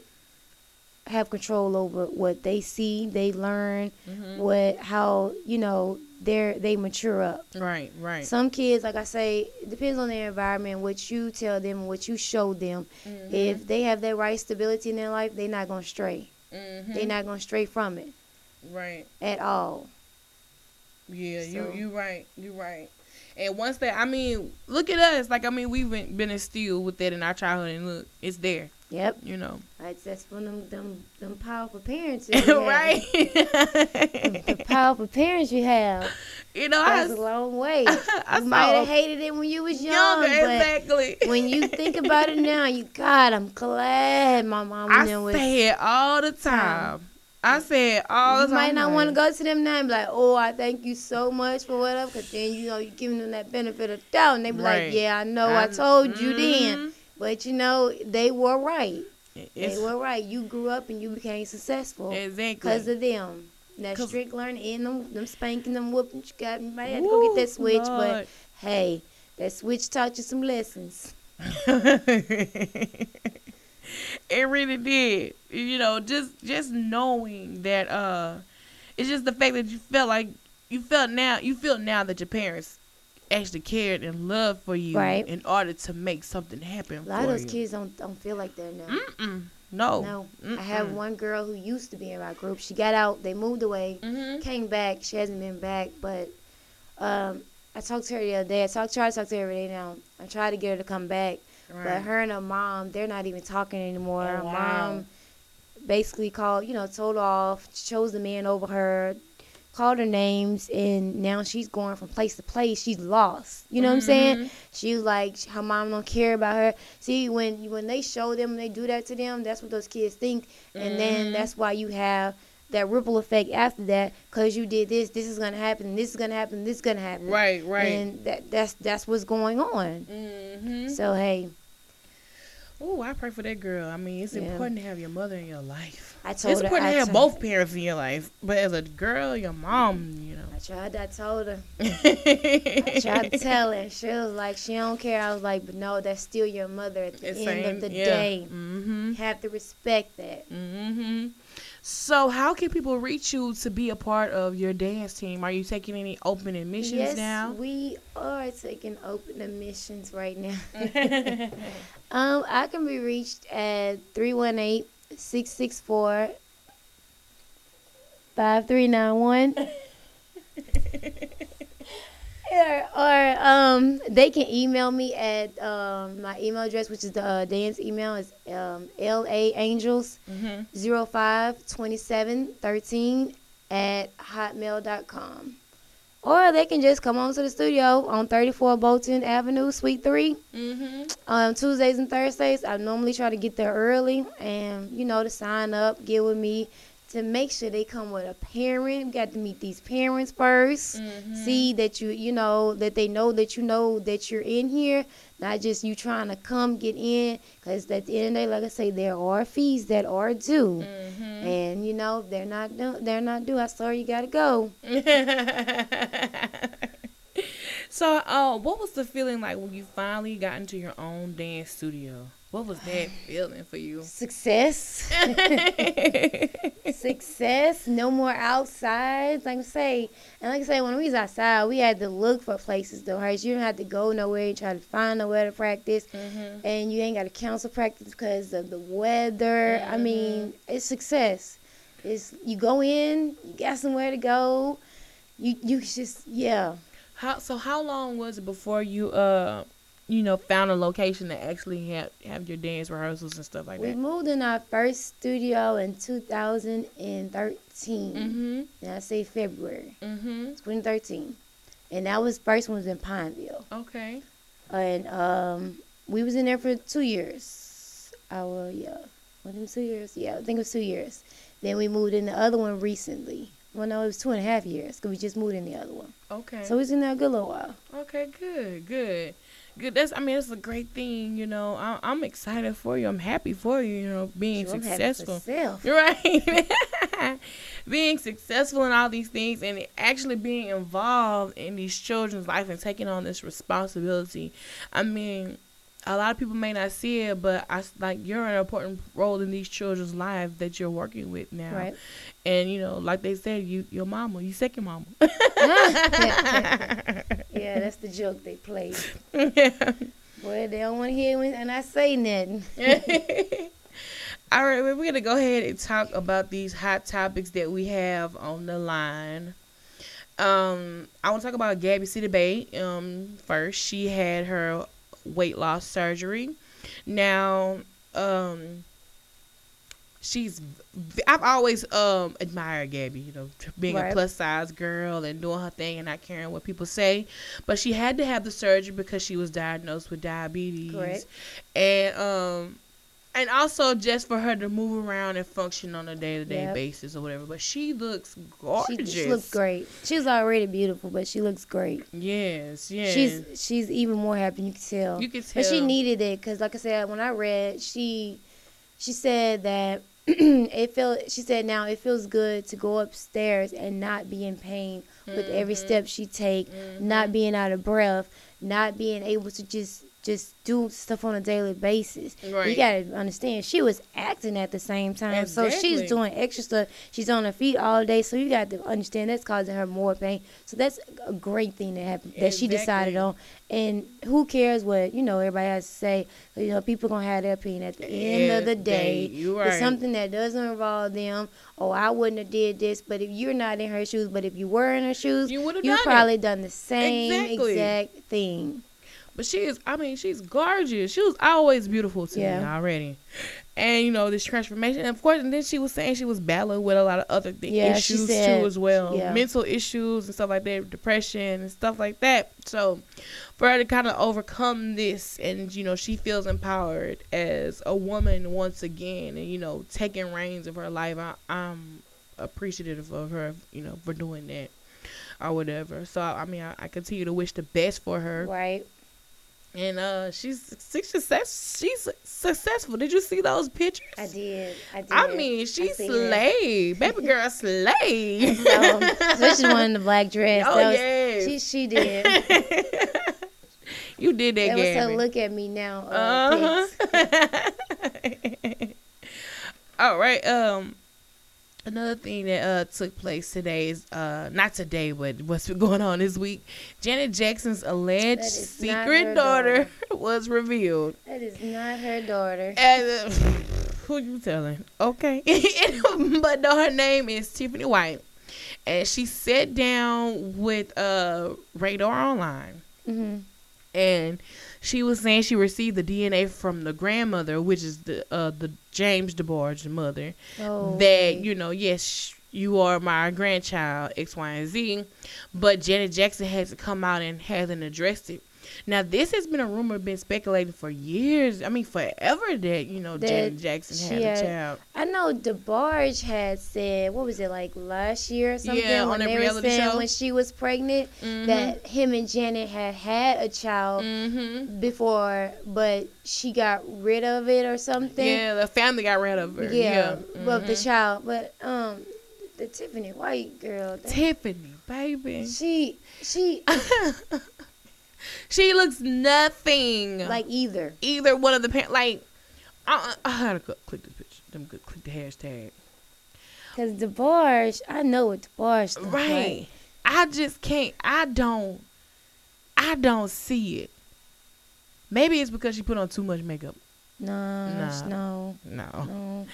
have control over what they see, they learn, Mhm. what how you know they're they mature up. Right, right. Some kids, like I say, depends on their environment, what you tell them, what you show them. Mhm. If they have that right stability in their life, they're not gonna stray. Mhm. They're not gonna stray from it right. at all. Yeah, you So- you right. You right. And once that, I mean, look at us. Like I mean, we've been, been instilled with that in our childhood, and look, it's there. Yep, You know. that's that's one of them them, them powerful parents. [laughs] that you have. right. the powerful parents you have. you know, I, That's a long way. [laughs] I you might have hated it when you was young, younger but exactly. when you think about it now, you God, I'm glad my mom I and them was. say it all the time. I said it all the You time. might not want to go to them now and be like, "Oh, I thank you so much for whatever," because then you know you're giving them that benefit of doubt, and they be Right. like, "Yeah, I know, I, I- told you then," Mhm. But you know they were right. It's they were right. You grew up and you became successful exactly. because of them. That strict learning and them, them spanking, them whooping. You got you might have to go get that switch, but hey, that switch taught you some lessons. [laughs] it really did. You know, just just knowing that uh it's just the fact that you felt like you felt now you feel now that your parents actually cared and loved for you Right. in order to make something happen A lot of those you. kids don't don't feel like that now. Mm-mm. No. No, I have one girl who used to be in my group. She got out. They moved away. Mhm. Came back. She hasn't been back, but um, I talked to her the other day. I talk, try to talk to her every day now. I tried to get her to come back, but her and her mom, they're not even talking anymore. Oh, her wow. mom basically called, you know, told off, chose the man over her, called her names, and now she's going from place to place. She's lost. You know what I'm saying? Mhm. She was like, her mom don't care about her. See, when when they show them, they do that to them. That's what those kids think, and then Mhm. that's why you have that ripple effect after that. Cause you did this, this is gonna happen, this is gonna happen, this is gonna happen. Right, right. And that that's that's what's going on. mm-hmm. So hey, Oh, I pray for that girl. I mean, it's Yeah. important to have your mother in your life. I told It's her. important to have both parents in your life, but as a girl, your mom, you know. I tried. I told her. [laughs] I tried to tell her. She was like, she don't care. I was like, but no, that's still your mother at the It's end same- of the yeah. day. Mm-hmm. You have to respect that. Mm-hmm. So, how can people reach you to be a part of your dance team? Are you taking any open admissions yes, now? we are taking open admissions right now. [laughs] [laughs] Um, I can be reached at 318-664-5391. [laughs] or, or um, they can email me at um, my email address, which is the uh, dance email is um, laangels mm-hmm. 052713 at hotmail.com. Or they can just come on to the studio on 34 Bolton Avenue, Suite 3 Mm-hmm. um, Tuesdays and Thursdays. I normally try to get there early and, you know, to sign up, get with me, to make sure they come with a parent. We got to meet these parents 1st Mm-hmm. See that you, you know, that they know that you know that you're in here, not just you trying to come get in. Because at the end of the day, like I say, there are fees that are due. Mm-hmm. And, you know, they're not due, they're not due. I sorry, you got to go. [laughs] so, uh, what was the feeling like when you finally got into your own dance studio? What was that feeling for you? Success. [laughs] success. No more outside. Like I say, and like I say, when we was outside, we had to look for places to hurt. You don't have to go nowhere and try to find nowhere to practice, mm-hmm. and you ain't got to cancel practice because of the weather. I mean, it's success. It's you go in, you got somewhere to go. You you just yeah. How so? How long was it before you uh, you know, found a location to actually have have your dance rehearsals and stuff like that? We moved in our first studio in 2013. Mm-hmm. And I say February. Mm-hmm. 2013, and that was first one was in Pineville, Okay. and um, we was in there for two years. Our yeah, was it two years? Yeah, I think it was two years. Then we moved in the other one recently. Well, no, it was two and a half years because we just moved in the other one. Okay. So we was in there a good little while. Okay, good, good, good. That's I mean, it's a great thing. You know, I, I'm excited for you. I'm happy for you. You know, being Sure, I'm happy for successful. You're [laughs] right. [laughs] being successful in all these things and actually being involved in these children's life and taking on this responsibility. I mean, a lot of people may not see it, but I like you're an important role in these children's lives that you're working with now. Right. And you know, like they said, you your mama, you second mama. [laughs] [laughs] Yeah, that's the joke they play. yeah. [laughs] Boy, they don't want to hear when and I say nothing. All right, we're gonna go ahead and talk about these hot topics that we have on the line. Um, I want to talk about Gabby Sidibe. Um, first, she had her weight loss surgery. Now, um, she's I've always um admired Gabby. You know, being a plus size girl and doing her thing and not caring what people say. But she had to have the surgery because she was diagnosed with diabetes. Correct. And um and also just for her to move around and function on a day to day basis or whatever. But she looks She, gorgeous. she looks great. She's already beautiful, but she looks great. Yes, yes. She's she's even more happy. You can tell. you can tell. But she needed it because, like I said, when I read, she she said that [clears throat] it felt. She said now it feels good to go upstairs and not be in pain with every Mhm. step she take, not being out of breath, not being able to just just do stuff on a daily basis. Right. You gotta understand, she was acting at the same time, so she's doing extra stuff. She's on her feet all day, so you got to understand that's causing her more pain. So that's a great thing that happened that she decided on. And who cares what you know everybody has to say? You know, people gonna have their opinion at the end of the day. you It's something that doesn't involve them. Oh, I wouldn't have did this, but if you're not in her shoes, but if you were in her shoes, You would've you done it. probably done the same Exactly. exact thing. But she is, I mean, she's gorgeous. She was always beautiful to me already. And, you know, this transformation. And of course, and then she was saying she was battling with a lot of other th- Yeah, issues said- too, as well. yeah. Mental issues and stuff like that, depression and stuff like that. So, for her to kind of overcome this, and, you know, she feels empowered as a woman once again, and, you know, taking reins of her life. I, I'm appreciative of her, you know, for doing that or whatever. So, I mean, I, I continue to wish the best for her Right. And uh she's she's success she's successful. Did you see those pictures? I did. I did. I mean, she I slayed, baby girl [laughs] slayed. So, especially one in the black dress. Oh, that was, yes. She she did. [laughs] you did that, That was her Gabby. look at me now. Uh, uh-huh. [laughs] All right. Um, another thing that uh took place today is uh not today, but what's been [laughs] going on this week. Janet Jackson's alleged That is not secret daughter daughter. [laughs] was revealed. That is not her daughter. And, uh, [laughs] who you telling? Okay. but no, her name is Tiffany White. And she sat down with uh Radar Online. hmm And she was saying she received the DNA from the grandmother, which is the uh the James DeBarge mother. Oh, That, you know, yes, you are my grandchild, X, Y, and Z. But Janet Jackson has to come out and hasn't addressed it. Now, this has been a rumor, been speculated for years. I mean, forever that, you know, That Janet Jackson had she a child. I know DeBarge had said what was it like last year or something Yeah, on when they were reality saying show. when she was pregnant Mhm. that him and Janet had had a child Mm-hmm. before, but she got rid of it or something. Yeah, the family got rid of her. Yeah, Yeah. of the mhm. child, but um, the Tiffany White girl, Tiffany, baby. she she [laughs] she looks nothing like either. either one of the parents. Like, I, I gotta go, click this picture. Them good, click the hashtag. Cause DeBarge, I know what looks Right. I just can't. I don't. I don't see it. Maybe it's because she put on too much makeup. No, Nah. no, No, no.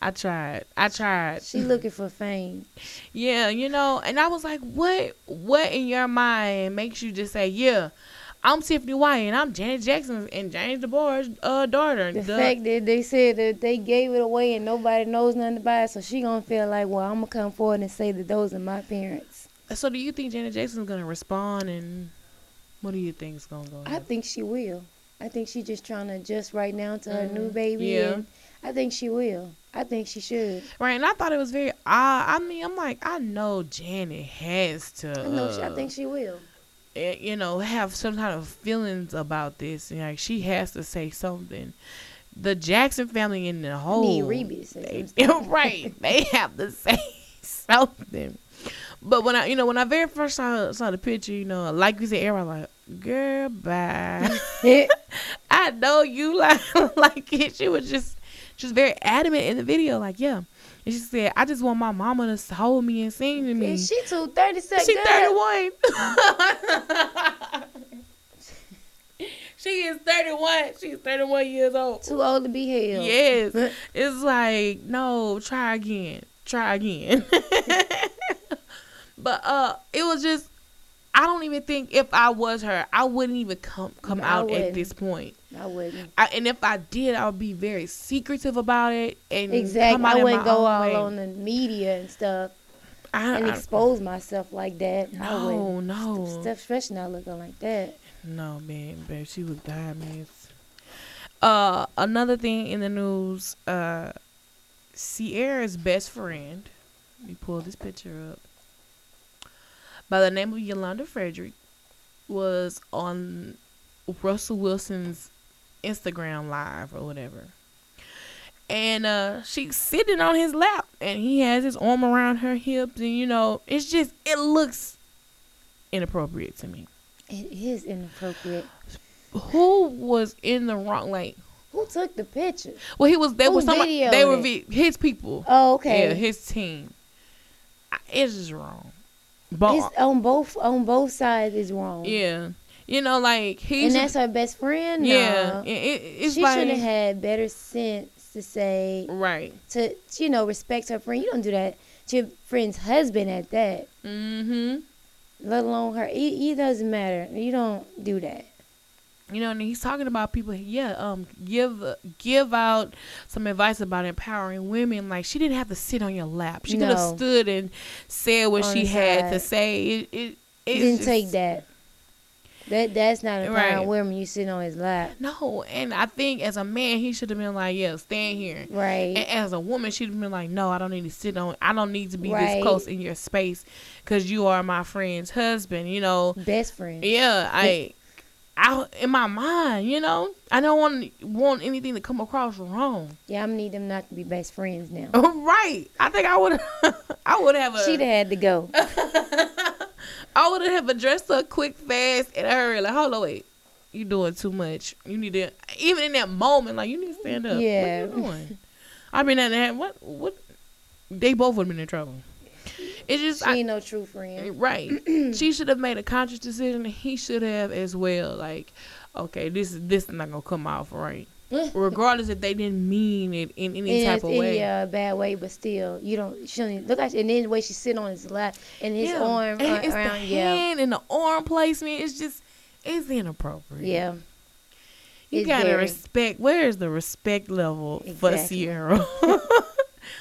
I tried. I tried. She looking for fame. Yeah, you know, and I was like, what? What in your mind makes you just say, yeah, I'm Tiffany White and I'm Janet Jackson and James DeBarge's uh, daughter. The Duh. fact that they said that they gave it away and nobody knows nothing about it, so she gonna feel like, well, I'm gonna come forward and say that those are my parents. So, do you think Janet Jackson's gonna respond, and what do you think is gonna go? On? I think she will. I think she's just trying to adjust right now to her new Mhm. baby. Yeah. And I think she will. I think she should. Right, and I thought it was very odd. I mean, I'm like, I know Janet has to. I know. she, I uh, think she will. eh, you know, have some kind of feelings about this, and like she has to say something. The Jackson family in the whole Need Reby they, [laughs] right, they have to [laughs] say something. But when I, you know, when I very first saw saw the picture, you know, like you said, everyone like, girl, bye. [laughs] I know you like like it. She was just she was very adamant in the video, like, yeah. And she said, I just want my mama to hold me and sing to me. And she too thirty seconds. She 31. [laughs] she is 31. She's 31 years old. Too old to be held. Yes. [laughs] It's like, no, try again. Try again. [laughs] but uh it was just I don't even think if I was her, I wouldn't even come come I out at this point. I wouldn't. I, and if I did, I would be very secretive about it and Exactly. I wouldn't go all way. on the media and stuff I, and I- expose myself like that. I no, wouldn't. no, Stuff, especially not looking like that. no, man, babe, she was diamonds. Uh, another thing in the news, uh, Ciara's best friend. Let me pull this picture up. By the name of Yolanda Frederick, was on Russell Wilson's Instagram live or whatever. And uh she's sitting on his lap and he has his arm around her hips and you know, it's just it looks inappropriate to me. It is inappropriate. Who was in the wrong like Who took the picture? well he was there Who was somebody they were it? his people. Oh, okay. Yeah, his team. It's just wrong. But it's on both on both sides is wrong. yeah. You know like he And that's her best friend. yeah, No. it, it, it's she like should have had better sense to say right. to you know respect her friend. You don't do that to your friend's husband at that. Mm-hmm. Let alone her. It, it doesn't matter. You don't do that. You know, and he's talking about people. Yeah, um, give give out some advice about empowering women. Like she didn't have to sit on your lap. She could have stood and said what On she had to say. It, it, it's didn't just- take that. That that's not a Right. woman. You sitting on his lap. No, and I think as a man, he should have been like, "Yeah, stand here." Right. And as a woman, she'd have been like, "No, I don't need to sit on. I don't need to be Right. this close in your space, because you are my friend's husband." You know, Best friend. Yeah, I, I in my mind, you know, I don't want want anything to come across wrong. Yeah, I'm need them not to be best friends now. [laughs] right. I think I would [laughs] I would have a She'd have had to go. [laughs] I would have addressed her quick, fast, and hurry. Like, hold on, wait. You doing too much. You need to even in that moment, like you need to stand up. Yeah. What you doing? I mean at that what what they both would have been in trouble. It's just She I, ain't no true friend. Eh, right. [clears throat] she should have made a conscious decision. and He should have as well. Like, okay, this is this is not gonna come off right. [laughs] Regardless if they didn't mean it in any in type of way. uh, bad way, but still, you don't. She don't look at and then the way she's sitting on his lap and his Yeah. arm And it's around. the Yeah, hand and the arm placement. It's just it's inappropriate. yeah. You It's gotta very- respect. Where is the respect level for Ciara? [laughs]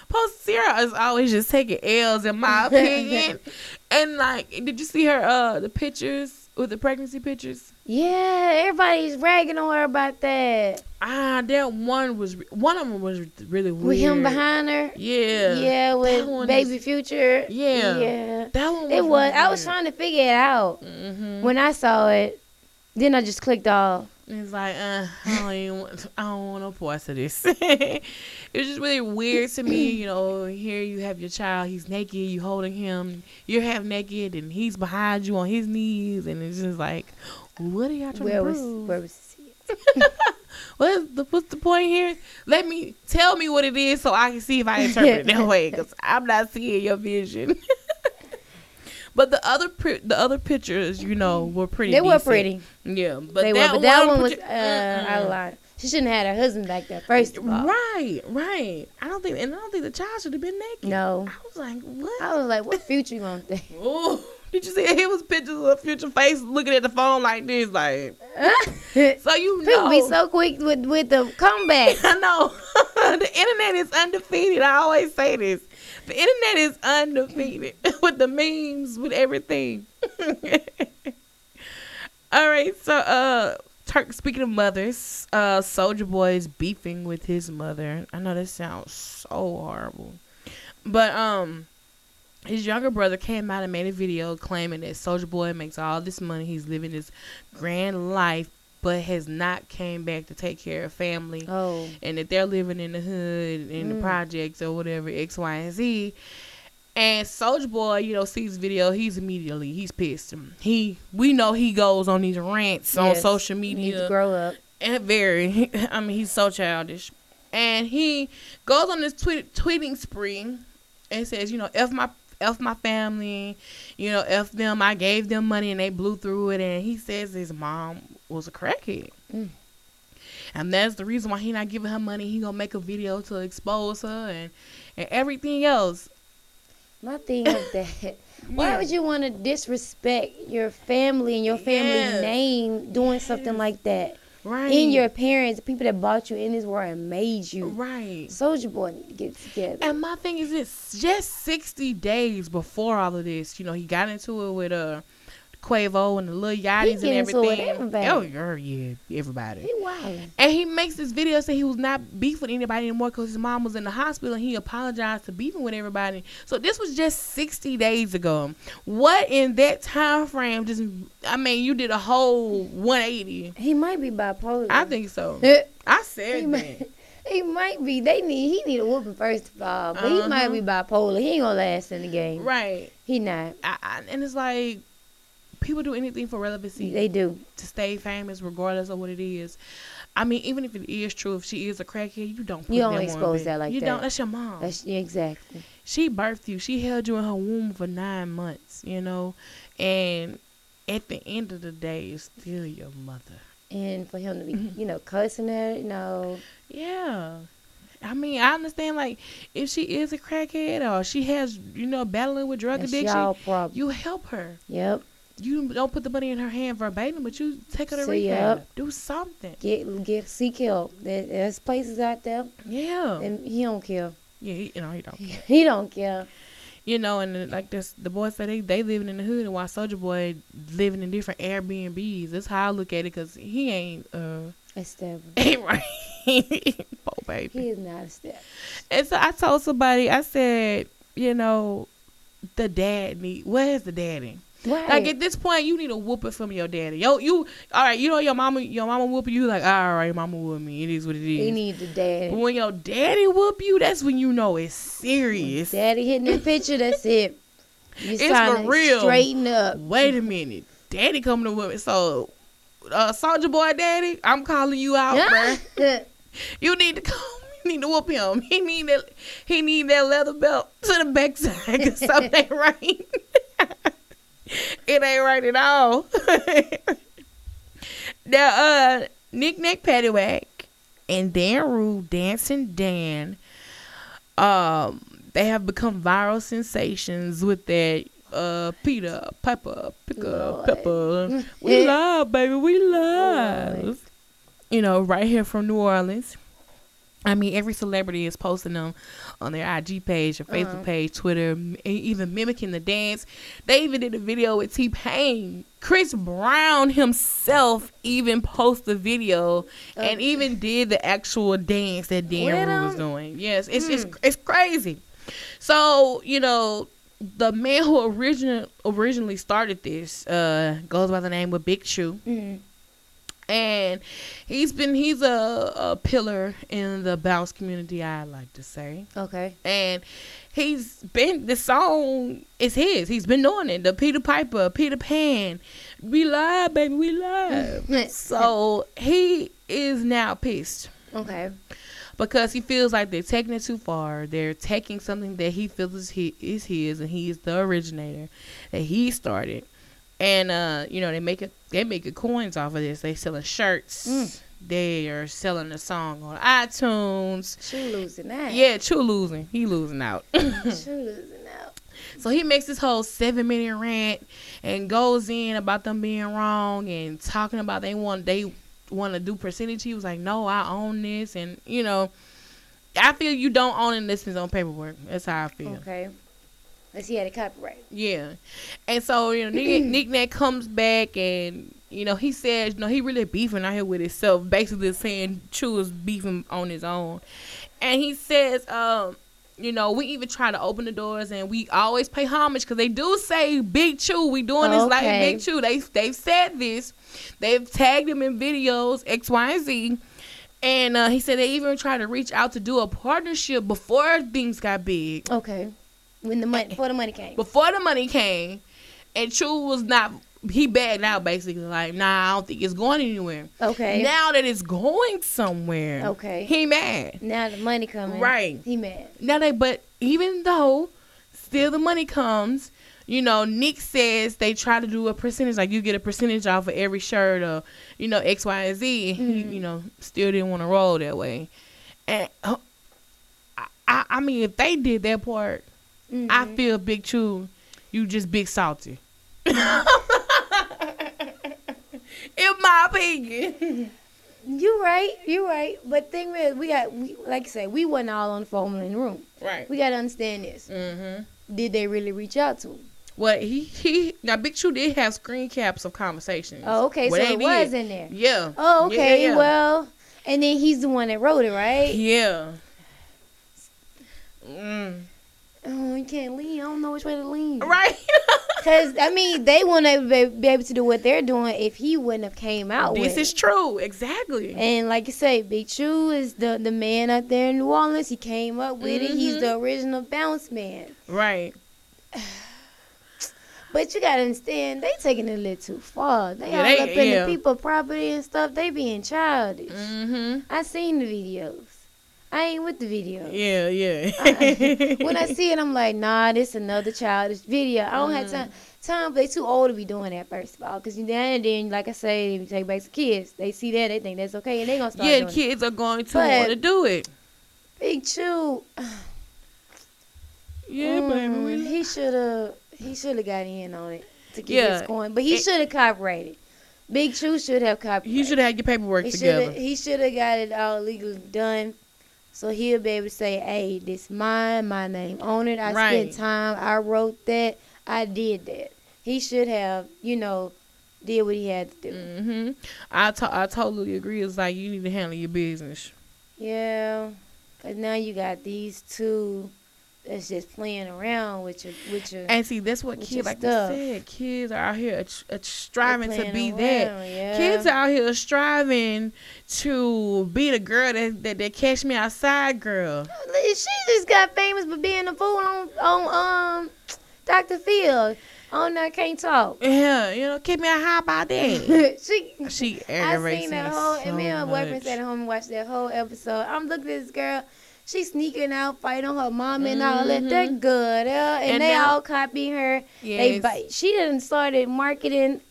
Post Ciara is always just taking L's in my opinion. [laughs] and like, did you see her uh the pictures with the pregnancy pictures? Yeah, everybody's ragging on her about that. Ah, that one was one of them was really weird. With him behind her. Yeah. Yeah, with baby is- future. Yeah. Yeah. That one was It was. I was trying to figure it out Mhm. when I saw it. Then I just clicked off. It's like, uh, I don't even want, I don't want no parts of this. [laughs] it was just really weird to me, you know. Here you have your child, he's naked, you holding him, you're half naked, and he's behind you on his knees, and it's just like, what are y'all trying Where to was prove? where was? [laughs] What's the what's the point here? Let me tell me what it is so I can see if I interpret it that [laughs] way, because I'm not seeing your vision. [laughs] but the other the other pictures, you know, were pretty. They were pretty. Yeah, but they that were, but that one was partic- uh, Mm-mm. out of. She shouldn't have had her husband back there. First of all, Right, right. I don't think, and I don't think the child should have been naked. no. I was like, what? I was like, what future you gonna think? Did you see? [laughs] It was pictures of future face looking at the phone like this, like. [laughs] So you know. People be so quick with with the comeback. [laughs] I know. the internet is undefeated. I always say this. The internet is undefeated with the memes, with everything. All right, so uh, Turk. Speaking of mothers, uh, Soulja Boy is beefing with his mother. I know this sounds so horrible, but um, his younger brother came out and made a video claiming that Soulja Boy makes all this money. He's living this grand life, but has not came back to take care of family Oh, and that they're living in the hood in the Mm. projects or whatever X, Y, and Z. And Soulja Boy, you know, sees the video. He's immediately he's pissed. He we know he goes on these rants on social He needs to media grow up. and very. [laughs] I mean, he's so childish. And he goes on this tweet, tweeting spree and says, you know, f my f my family, you know, f them. I gave them money and they blew through it. And he says his mom was a crackhead. Mm. And that's the reason why he not giving her money. He gonna make a video to expose her and and everything else. My thing is that [laughs] why Yeah. would you want to disrespect your family and your family Yes. name doing something like that? Right. In your parents, the people that bought you in this world and made you. right. Soulja Boy need to get together. And my thing is, it's just 60 days before all of this. You know, he got into it with uh, Quavo and the Lil Yachty's and get into it with everything. Oh, yeah, yeah, everybody. He wildin'. And he makes this video saying he was not beefing with anybody anymore because his mom was in the hospital and he apologized to beefing with everybody. So this was just 60 days ago. What in that time frame just, I mean, you did a whole 180. He might be bipolar. I think so. [laughs] I said might, that. he might be. They need. He need a whooping first of all, but he might Uh-huh. be bipolar. He ain't gonna last in the game. Right. He not. I, I, and it's like, people do anything for relevancy. They do. to stay famous regardless of what it is. I mean, even if it is true, if she is a crackhead, you don't. Put You don't expose that like you that. don't. That's your mom. That's exactly. she birthed you. She held you in her womb for nine months. You know, and at the end of the day, it's still your mother. And for him to be, Mm-hmm. [laughs] you know, cussing her, you know, Yeah. I mean, I understand. Like, if she is a crackhead or she has, you know, battling with drug that's addiction, you help her. Yep. You don't put the money in her hand verbatim, but you take her to So, rehab. yep. Do something. Get get seek help. There's places out there, Yeah. and he don't care. Yeah, he, you know, he don't. Care. [laughs] He don't care. You know, and like this, the boys say they they living in the hood, and while Soulja Boy living in different Airbnbs. That's how I look at it, cause he ain't uh Established. [laughs] ain't right. oh baby. He is not established. And so I told somebody, I said, you know, the dad need. Where's the daddy? Right. Like at this point, you need a whooping from your daddy. Yo, you all right? You know your mama, your mama whooping you. Like all right, mama whoop me. It is what it he is. need the But daddy. when your daddy whoop you, that's when you know it's serious. Daddy hitting that picture. That's it. You It's for real. Straighten up. Wait a minute. Daddy coming to me. So, uh, Soulja Boy Daddy, I'm calling you out, bruh. [laughs] You need to come. You need to whoop him. He need that. He need that leather belt to the backside. Cause [laughs] something right. [laughs] [laughs] it ain't right at all. [laughs] now, uh, Nick Nick Paddywhack and Dan Rue, Dancing Dan, um, they have become viral sensations with that uh Peter Pepper Picker Pepper. [laughs] We love, baby, we love. Lord. You know, right here from New Orleans. I mean, every celebrity is posting them on their IG page, or Facebook Uh-huh. page, Twitter, m- even mimicking the dance. They even did a video with T Pain. Chris Brown himself even posted the video and Uh, even did the actual dance that Dan Rue was doing. Yes, it's it's Hmm. it's crazy. So you know, the man who originally originally started this uh, goes by the name of Big Chew Mm. And he's been he's a, a pillar in the bounce community i like to say Okay. and he's been the song is his he's been doing it the peter piper peter pan we live baby we live [laughs] so he is now pissed Okay. because he feels like they're taking it too far. They're taking something that he feels is his, is his, and he is the originator that he started. And uh, you know they make it they making coins off of this. They selling shirts. Mm. They are selling the song on iTunes. She losing out. Yeah, True losing. He losing out. She [laughs] losing out. so he makes this whole seven minute rant and goes in about them being wrong and talking about they want they want to do percentage. He was like, "No, I own this," and you know, I feel you don't own it unless it's on paperwork. That's how I feel. Okay. Let's see how the copyright. Yeah, and so you know, Nick, [clears throat] Nick Nack comes back and you know he says, you know, he really beefing out here with himself, basically saying True is beefing on his own, and he says, um. You know, we even try to open the doors, and we always pay homage because they do say Big Chew. We doing this like Big Chew. They they've said this. They've tagged him in videos X, Y, and Z. And uh, he said they even tried to reach out to do a partnership before things got big. Okay. When the money, before the money came. before the money came, and True was not. He bagged out basically, like, nah, I don't think it's going anywhere. Okay. Now that it's going somewhere, Okay. he mad. Now the money coming. Right. He mad. Now they, but even though still the money comes, you know, Nick says they try to do a percentage, like you get a percentage off of every shirt or, you know, X, Y, and Z. He, Mhm. you know, still didn't want to roll that way. And uh, I, I mean, if they did that part, I Mhm. feel Big Chew, you just big salty. [laughs] In my opinion. You right. You right. But thing is, we got we like I said, we wasn't all on the phone in the room. Right. We got to understand this. Mm-hmm. Did they really reach out to him? Well, he he now Big Chew did have screen caps of conversations. Oh, okay. Well, so they it was did. in there. Yeah. Oh, Yeah, okay. yeah. Well, and then he's the one that wrote it, right? Yeah. Mm. Oh, you can't lean. I don't know which way to lean. Right. [laughs] Because I mean, they wouldn't be be able to do what they're doing if he wouldn't have came out this with is true. Exactly. And like you say, Big Chew is the the man out there in New Orleans. He came up with it. He's the original bounce man. right. [sighs] But you gotta understand, they taking it a little too far. They Yeah, all they- up in yeah. the people property and stuff. They being childish. Mm-hmm. I seen the videos. I ain't with the video. Yeah, yeah. I- when I [laughs] see it, I'm like, nah, this another childish video. I don't have Mm. time. Time, they too old to be doing that first of all. Cause you then, then like I say, if you take back to kids, they see that, they think that's okay, and they gonna start yeah, doing it. kids are going to But- want to do it. Big Chew, [sighs] Yeah, mm, baby. he should have, he should have got in on it to get Yeah, this going, but he should have copyrighted. Big Chew should have copyrighted. He should have had your paperwork He together. he should have got it all legally done. So he'll be able to say, Hey, this mine, my name on it. I Right. spent time, I wrote that, I did that. He should have, you know, did what he had to do. Mm-hmm. I to- I totally agree. It's like you need to handle your business. Yeah. Cause now you got these two that's just playing around with your with your And see, that's what kids, like stuff. I said, kids are out here ach- ach- striving to be that. Yeah. Kids are out here striving to be the girl that that, that catch me outside girl. She just got famous for being a fool on on um Dr. Phil. Oh no, I can't talk. Yeah, you know, keep me how about that? [laughs] she she I aggravates seen that whole, so and me and my boyfriend sat at home and watched that whole episode. I'm looking at this girl. She's sneaking out, fighting on her mom and all that. They're Mhm. good, uh, and, And they now- all copy her. They Yes. buy, she done started marketing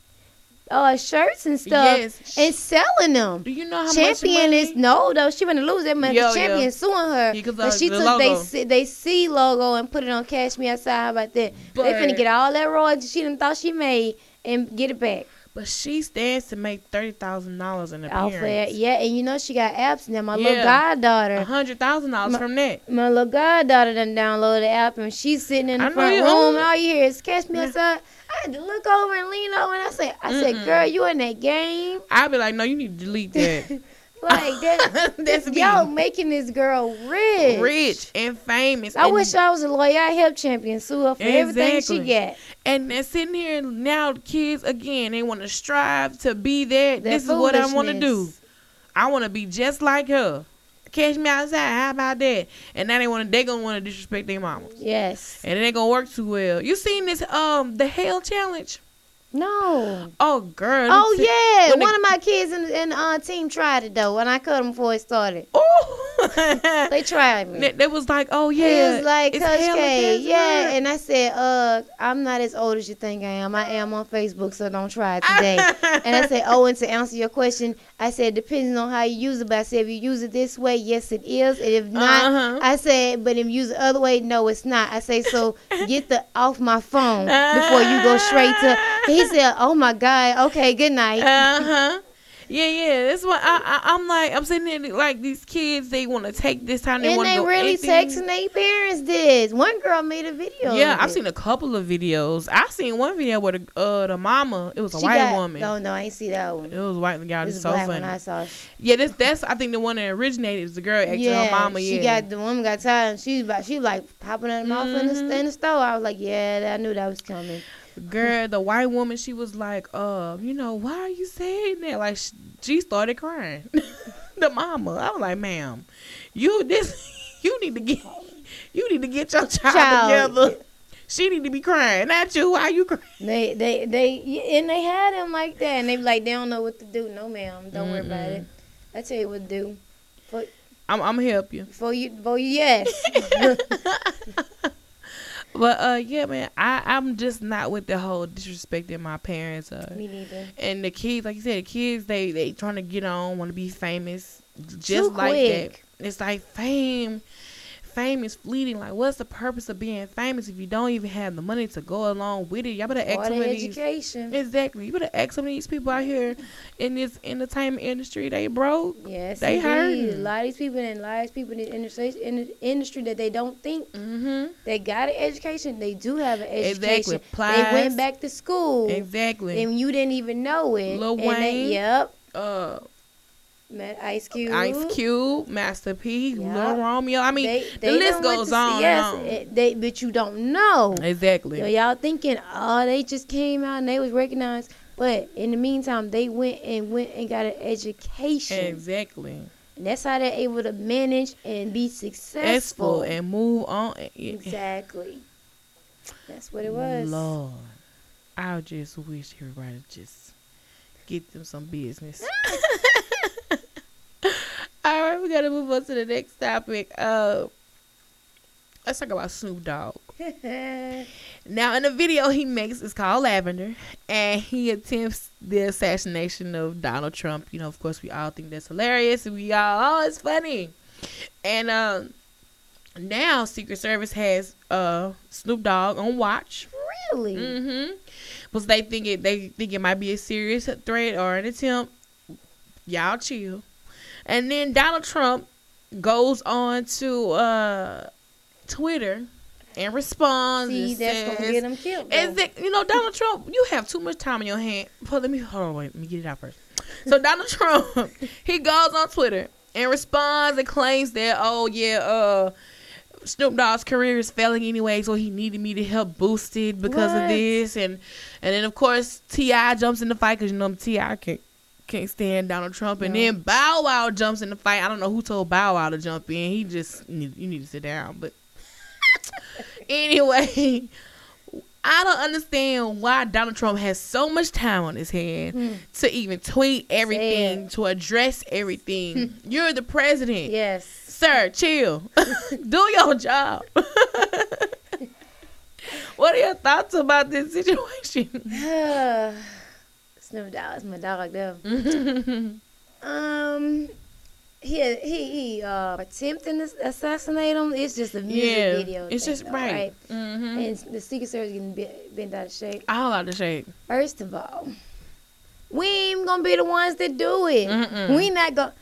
uh shirts and stuff Yes. and selling them. Do you know how much Champion much is no though. She gonna lose that money. Yeah, Champion yeah. suing her. Yeah, but she the took logo. they they see logo and put it on Cash Me Outside. How about that? they finna get all that royalty she didn't thought she made and get it back. But she stands to make thirty thousand dollars in appearance. yeah, and you know she got apps now. My little goddaughter, A hundred thousand dollars from that. my little goddaughter done downloaded the app and she's sitting in the I front room and all you hear is catch me Yeah. outside. I had to look over and lean over and I said, I said, Mm-mm. girl, you in that game? I'd be like, no, you need to delete that. [laughs] Like that, [laughs] That's y'all making this girl rich. Rich and famous. I and, wish I was a lawyer. I help champion sue her for everything she Exactly. get. and they're sitting here now. Kids again, they want to strive to be that. That this is what I want to do. I want to be just like her. Catch me outside. How about that? And now they want to. They gonna want to disrespect their mama, Yes. and it ain't gonna work too well. You seen this? Um, the Hell Challenge. No. Oh, girl. Oh yeah, when they- one of my kids in the, in the uh, team tried it though, and I cut them before it started. Oh. [laughs] They tried me. They, they was like, oh yeah. It was like, it's Coach K, yeah. work." And I said, uh, I'm not as old as you think I am. I am on Facebook, so don't try it today. [laughs] and I said, oh, and to answer your question, I said, depending on how you use it, but I said, if you use it this way, yes, it is. And if not, Uh-huh. I said, but if you use it the other way, no, it's not. I say, so [laughs] get the off my phone before you go straight to. He said, oh my God, okay, good night. Uh huh. Yeah, yeah. That's what I, I I'm like. I'm sitting there like these kids. They want to take this time. They and want to they really texting their parents this. One girl made a video. Yeah, I've it. seen a couple of videos. I seen one video where the uh the mama. It was a She white got- woman. No, no, I ain't see that one. It was white. Y'all This so black funny. one I saw. Yeah, this that's I think the one that originated is the girl acting yeah, her mama. she Yeah, got the woman got tired. And she was about she like popping her mouth in, Mhm. the, in the store. I was like, yeah, I knew that was coming. Girl, the white woman. She was like, uh, you know, why are you saying that? Like sh- she started crying. [laughs] the mama. I was like, ma'am, you this [laughs] you need to get You need to get your child, Child. together. She need to be crying, not you. Why you crying? They, they, they, and they had him like that, and they be like, they don't know what to do. No, ma'am, don't worry about it. I tell you what to do. I'm, I'm gonna help you. For you, before you, yes. [laughs] But uh, yeah, man, I I'm just not with the whole disrespecting my parents. Uh, Me neither. and the kids, like you said, the kids they they trying to get on, want to be famous, just Too like quick. that. It's like fame, fame is fleeting. Like, what's the purpose of being famous if you don't even have the money to go along with it? Y'all better ask some of these. education. Exactly, you better ask some of these people out here in this entertainment industry. They broke. Yes, They hurting. A lot of these people and a lot of these people in the industry, in the industry that they don't think Mm-hmm. they got an education. They do have an education. Exactly. education. They went back to school, Exactly. and you didn't even know it. Lil And they- Wayne. yep. uh, Ice Cube. Ice Cube, Master P, Yeah. Lil Romeo. I mean, They, the list goes to- on Yes, on. it- they, but you don't know. exactly. So y'all thinking, oh, they just came out and they was recognized. But in the meantime, they went and went and got an education. Exactly. And that's how they're able to manage and be successful. Successful and move on. Exactly. That's what it was. Lord, I just wish everybody just get them some business. [laughs] [laughs] All right, we gotta move on to the next topic. Uh, let's talk about Snoop Dogg. [laughs] Now, in the video he makes, it's called Lavender, and he attempts the assassination of Donald Trump. You know, of course, we all think that's hilarious, we all, oh, it's funny. And um, now Secret Service has uh Snoop Dogg on watch. really? Mm-hmm. Because they think it, they think it might be a serious threat or an attempt. Y'all chill. And then Donald Trump goes on to uh Twitter and responds. See, and that's gonna says- get them killed. though. is that you know Donald Trump? You have too much time on your hand. Hold, let me hold on. Wait, let me get it out first. So [laughs] Donald Trump, [laughs] he goes on Twitter and responds and claims that oh yeah, uh, Snoop Dogg's career is failing anyway, so he needed me to help boost it because of this, and and then of course T.I. jumps in the fight because you know T.I. can't can't stand Donald Trump, and No. then Bow Wow jumps in the fight. I don't know who told Bow Wow to jump in. He just need, you need to sit down, but [laughs] anyway. I don't understand why Donald Trump has so much time on his hand Hmm. to even tweet everything, Sad. to address everything. You're the president. Yes. Sir, chill. [laughs] Do your job. [laughs] what are your thoughts about this situation? [sighs] Snoop Dogg is my dog though. Um, he he he uh attempting to assassinate him. It's just a music yeah, video. it's thing, just though, right. hmm And the Secret Service getting bent, bent out of shape. All out of shape. First of all, we ain't gonna be the ones that do it. Mm-mm. We not gonna.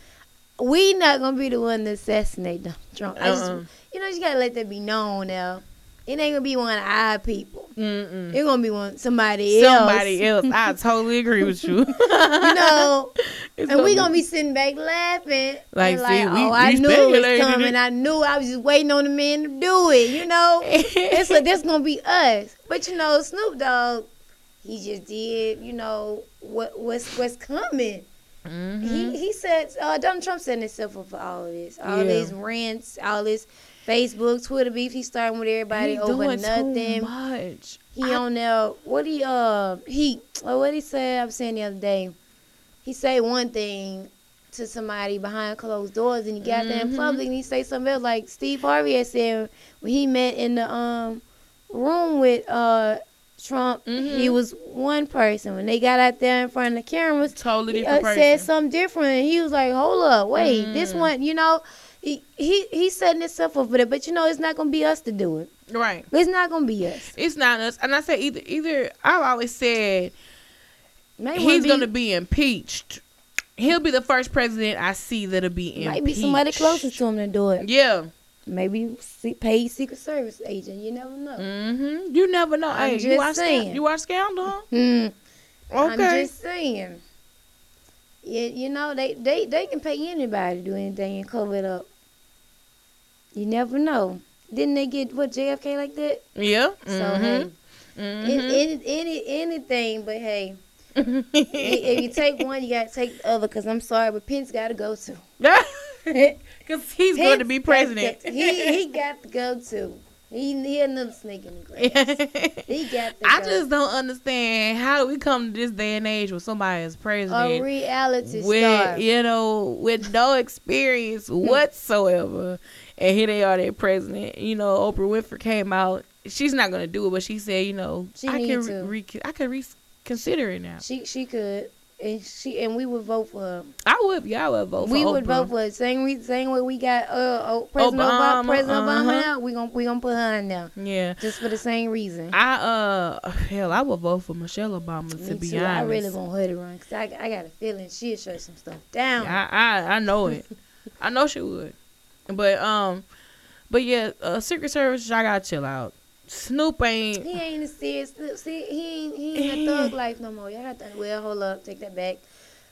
We not gonna be the one to assassinate Donald Trump. I just, Uh-uh. you know, you gotta let that be known now. It ain't gonna be one of our people. Mm-mm. It's gonna be one somebody else. Somebody [laughs] else. I totally agree with you. You know, [laughs] It's and we gonna be sitting back laughing. Like, see, like, we- oh, I knew it was coming. I knew I was just waiting on the man to do it. You know, [laughs] it's like that's gonna be us. But you know, Snoop Dogg, he just did. You know what what's what's coming. Mhm. He he said uh, Donald Trump setting himself up for all of this, all Yeah. these rants, all this Facebook, Twitter beef. He's starting with everybody He over doing Too nothing. much. He I- on there. What he uh he uh, what he said? I was saying the other day. He say one thing to somebody behind closed doors, and he got there in Mhm. public, and he say something else. Like Steve Harvey had said when he met in the um room with uh Trump, he Mhm. was one person. When they got out there in front of the cameras, Totally he uh, said something different. He was like, "Hold up, wait, this Mm. one, you know." He, he he's setting himself up for that. but you know it's not gonna be us to do it. right. It's not gonna be us. It's not us. And I said either either I've always said he's be, gonna be impeached. He'll be the first president I see that'll be impeached. might be somebody closest to him to do it. Yeah. Maybe paid Secret Service agent. You never know. Mm-hmm. You never know. I'm hey, you just watch saying. Scan- you are Scandal? huh? Hmm. I'm Okay. just saying. Yeah, you know they, they they can pay anybody to do anything and cover it up. You never know. Didn't they get what JFK like that? yeah. So Mhm. hey, Mhm. any, any any anything, but hey, [laughs] if you take one, you gotta take the other. Cause I'm sorry, but Pence gotta go too. [laughs] Because he's going to be president. that- he he got to go too. He he another snake in the [laughs] grass. He got to I just don't understand how do we come to this day and age where somebody is president, a reality with star. you know with no [laughs] experience whatsoever, and here they are, their president. You know, Oprah Winfrey came out. She's not gonna do it, but she said, you know, She I can re- I can reconsider it now. She she could. And she and we would vote for her. I would, yeah, I would vote. For we would vote for her. Same re- same way we got uh oh, President Obama, Obama, President Obama uh-huh. now. We gon' we gonna put her in there Yeah, just for the same reason. I uh hell, I would vote for Michelle Obama to Me be too. honest. I really want her to run because I, I got a feeling she'll shut some stuff down. I, I I know it. [laughs] I know she would. But um, but yeah, uh, Secret Service, I gotta chill out. Snoop ain't. He ain't a serious. See, he ain't, he ain't a thug life no more. Y'all got to. Well, hold up, take that back.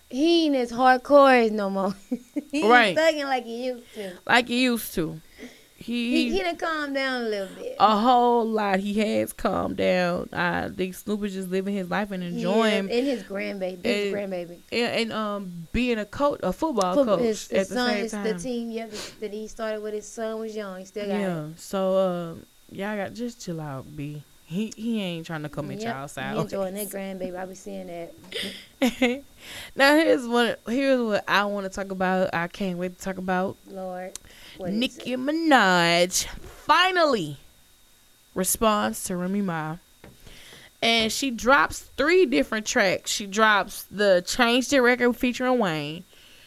He ain't as hardcore as no more. [laughs] he Right. ain't thugging like he used to. like he used to. He, He, he done calmed down a little bit. a whole lot. He has calmed down. I think Snoop is just living his life and enjoying Yeah, and his grandbaby, his And- grandbaby. and, and um being a coach, a football Foot- coach his, at his the son is time. the team yeah, that- that he started with his son was young. He still got yeah. it. So um, y'all got just chill out, B. He he ain't trying to come at Yep, y'all He side. enjoying that grandbaby. I be seeing that. [laughs] now here's what here's what I want to talk about. I can't wait to talk about Lord. Nicki? Minaj finally responds to Remy Ma. And she drops three different tracks. She drops the Changed It record featuring Wayne.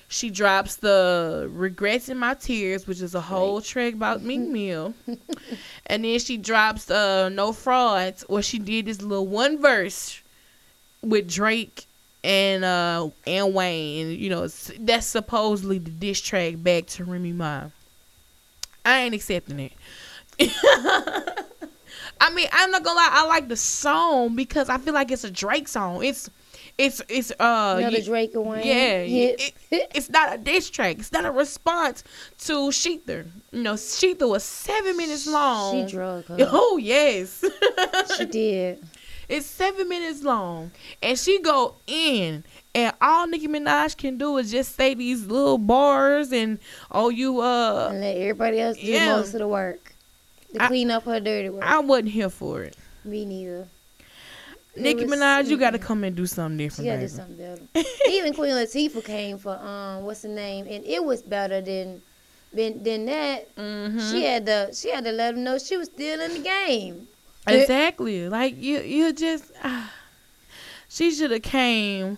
She drops the Regrets in My Tears, which is a whole track about Meek Mill. [laughs] and then she drops uh No Frauds, where she did this little one verse with Drake and uh and Wayne. And you know, that's supposedly the diss track back to Remy Ma. I ain't accepting it. [laughs] I mean, I'm not gonna lie. I like the song because I feel like it's a Drake song. It's, it's, it's uh, Another y- Drake and Wayne. [laughs] yeah. It, it's not a diss track. It's not a response to ShETHER. You know, ShETHER was seven minutes long. She drug her. [laughs] Oh yes, she did. it's seven minutes long, and she go in, and all Nicki Minaj can do is just say these little bars, and oh, you uh, And let everybody else do yeah. most of the work. To I- clean up her dirty work. I wasn't here for it. Me neither. Nicki Minaj, you got to come and do something different, gotta do something better. Even Queen Latifah came for um what's the name, and it was better than than, than that. Mhm. She had to she had to let them know she was still in the game. Exactly. Like you, you just. ah. she should have came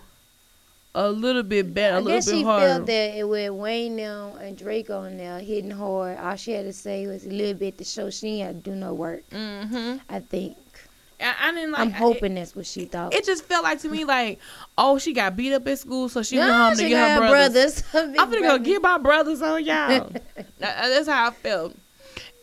a little bit better, a I little guess bit she harder. felt that it with Wayne now and Drake on there hitting hard. All she had to say was a little bit to show she ain't had to do no work. hmm I think. I, didn't like. I'm It, hoping that's what she thought. it just felt like to me like, oh, she got beat up at school, so she went home to get her got brothers. [laughs] I'm gonna go get my brothers on y'all. [laughs] That- That's how I felt.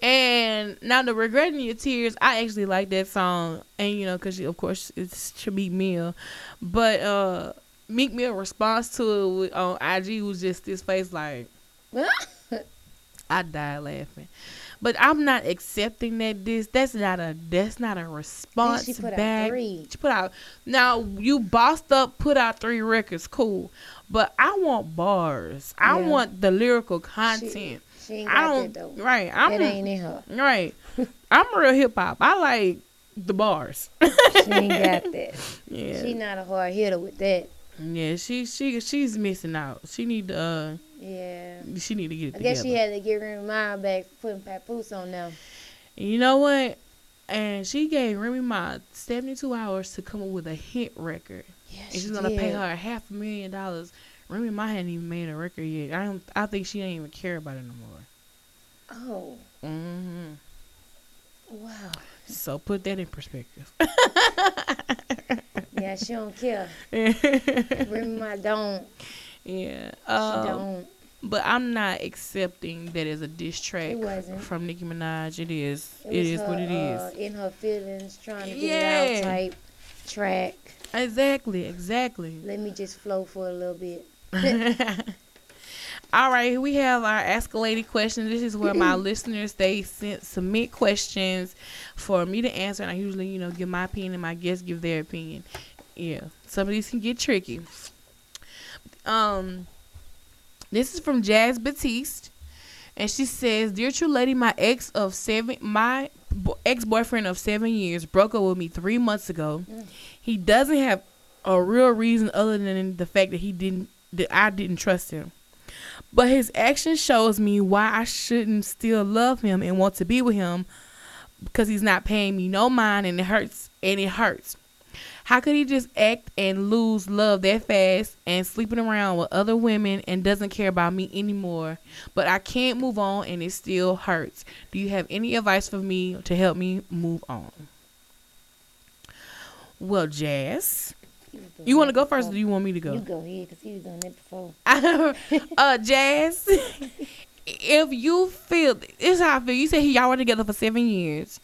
And now the Regret in Your Tears, I actually like that song, and you know, cause she, of course it's Shamik Mill, but uh, Meek Mill response to it on IG was just this face like [laughs] I died laughing. But I'm not accepting that this that's not a that's not a response she put out back. three. She put out now you bossed up, put out three records, cool. But I want bars. I want the lyrical content. She ain't I got don't that though. right. I'm that ain't in her. right. [laughs] I'm real hip hop. I like the bars. She ain't got that. [laughs] yeah. She not a hard hitter with that. yeah, she she she's missing out. She need to uh Yeah. she need to get it I together. guess she had to get Remy Ma back for putting Papoose on them. You know what? And she gave Remy Ma 72 hours to come up with a hit record. Yeah, And she's gonna pay her half a million dollars. Remy Ma hadn't even made a record yet. I don't. I think she don't even care about it no more. Oh, Mm hmm wow. So put that in perspective. Yeah, she don't care. [laughs] Remy Ma don't. Yeah. She Um, don't. But I'm not accepting that as a diss track from Nicki Minaj. It is. It it is her, what it is. Uh, in her feelings, trying to get it out type track. Exactly. Exactly. Let me just flow for a little bit. [laughs] All right, we have our ask a lady question. This is where my [clears throat] listeners they sent submit questions for me to answer, and I usually, you know, give my opinion and my guests give their opinion. Yeah, some of these can get tricky. Um, This is from Jazz Batiste, and she says, "Dear true lady, my ex of seven, my bo- ex-boyfriend of seven years broke up with me three months ago. Mm. He doesn't have a real reason other than the fact that he didn't that I didn't trust him." But his action shows me why I shouldn't still love him and want to be with him because he's not paying me no mind and it hurts and it hurts. How could he just act and lose love that fast and sleeping around with other women and doesn't care about me anymore? But I can't move on and it still hurts. Do you have any advice for me to help me move on? Well, Jazz, He was doing you want to go first or do you want me to go? You go ahead, cause he was doing that before. [laughs] uh, Jazz, [laughs] if you feel this is how I feel. You said he y'all were together for seven years,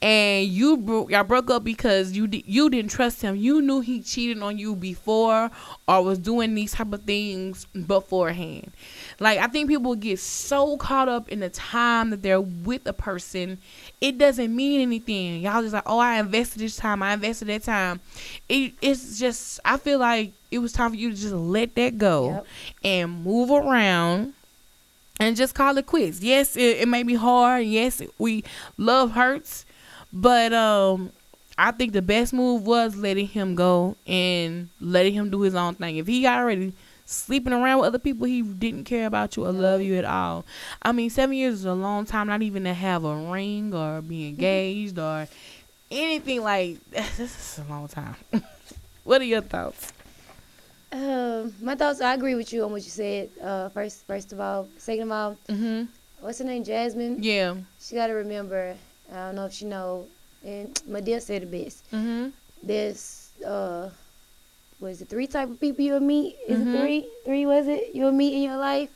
and you bro- y'all broke up because you di- you didn't trust him. You knew he cheated on you before or was doing these type of things beforehand. Like I think people get so caught up in the time that they're with a person, it doesn't mean anything. Y'all just like, oh, I invested this time, I invested that time. It, it's just I feel like it was time for you to just let that go Yep. and move around and just call it quits. Yes, it, it may be hard. Yes, we love hurts, but um, I think the best move was letting him go and letting him do his own thing. If he already sleeping around with other people, he didn't care about you or love you at all. I mean, seven years is a long time, not even to have a ring or be engaged or anything like. [laughs] This is a long time. [laughs] what are your thoughts? Um, my thoughts. I agree with you on what you said. Uh, first, first of all, second of all, Mhm. what's her name? Jasmine. Yeah. She got to remember. I don't know if you know. And Madea said it best. Mhm. There's uh, was it three type of people you'll meet? Is Mhm. it three? Three was it? You'll meet in your life.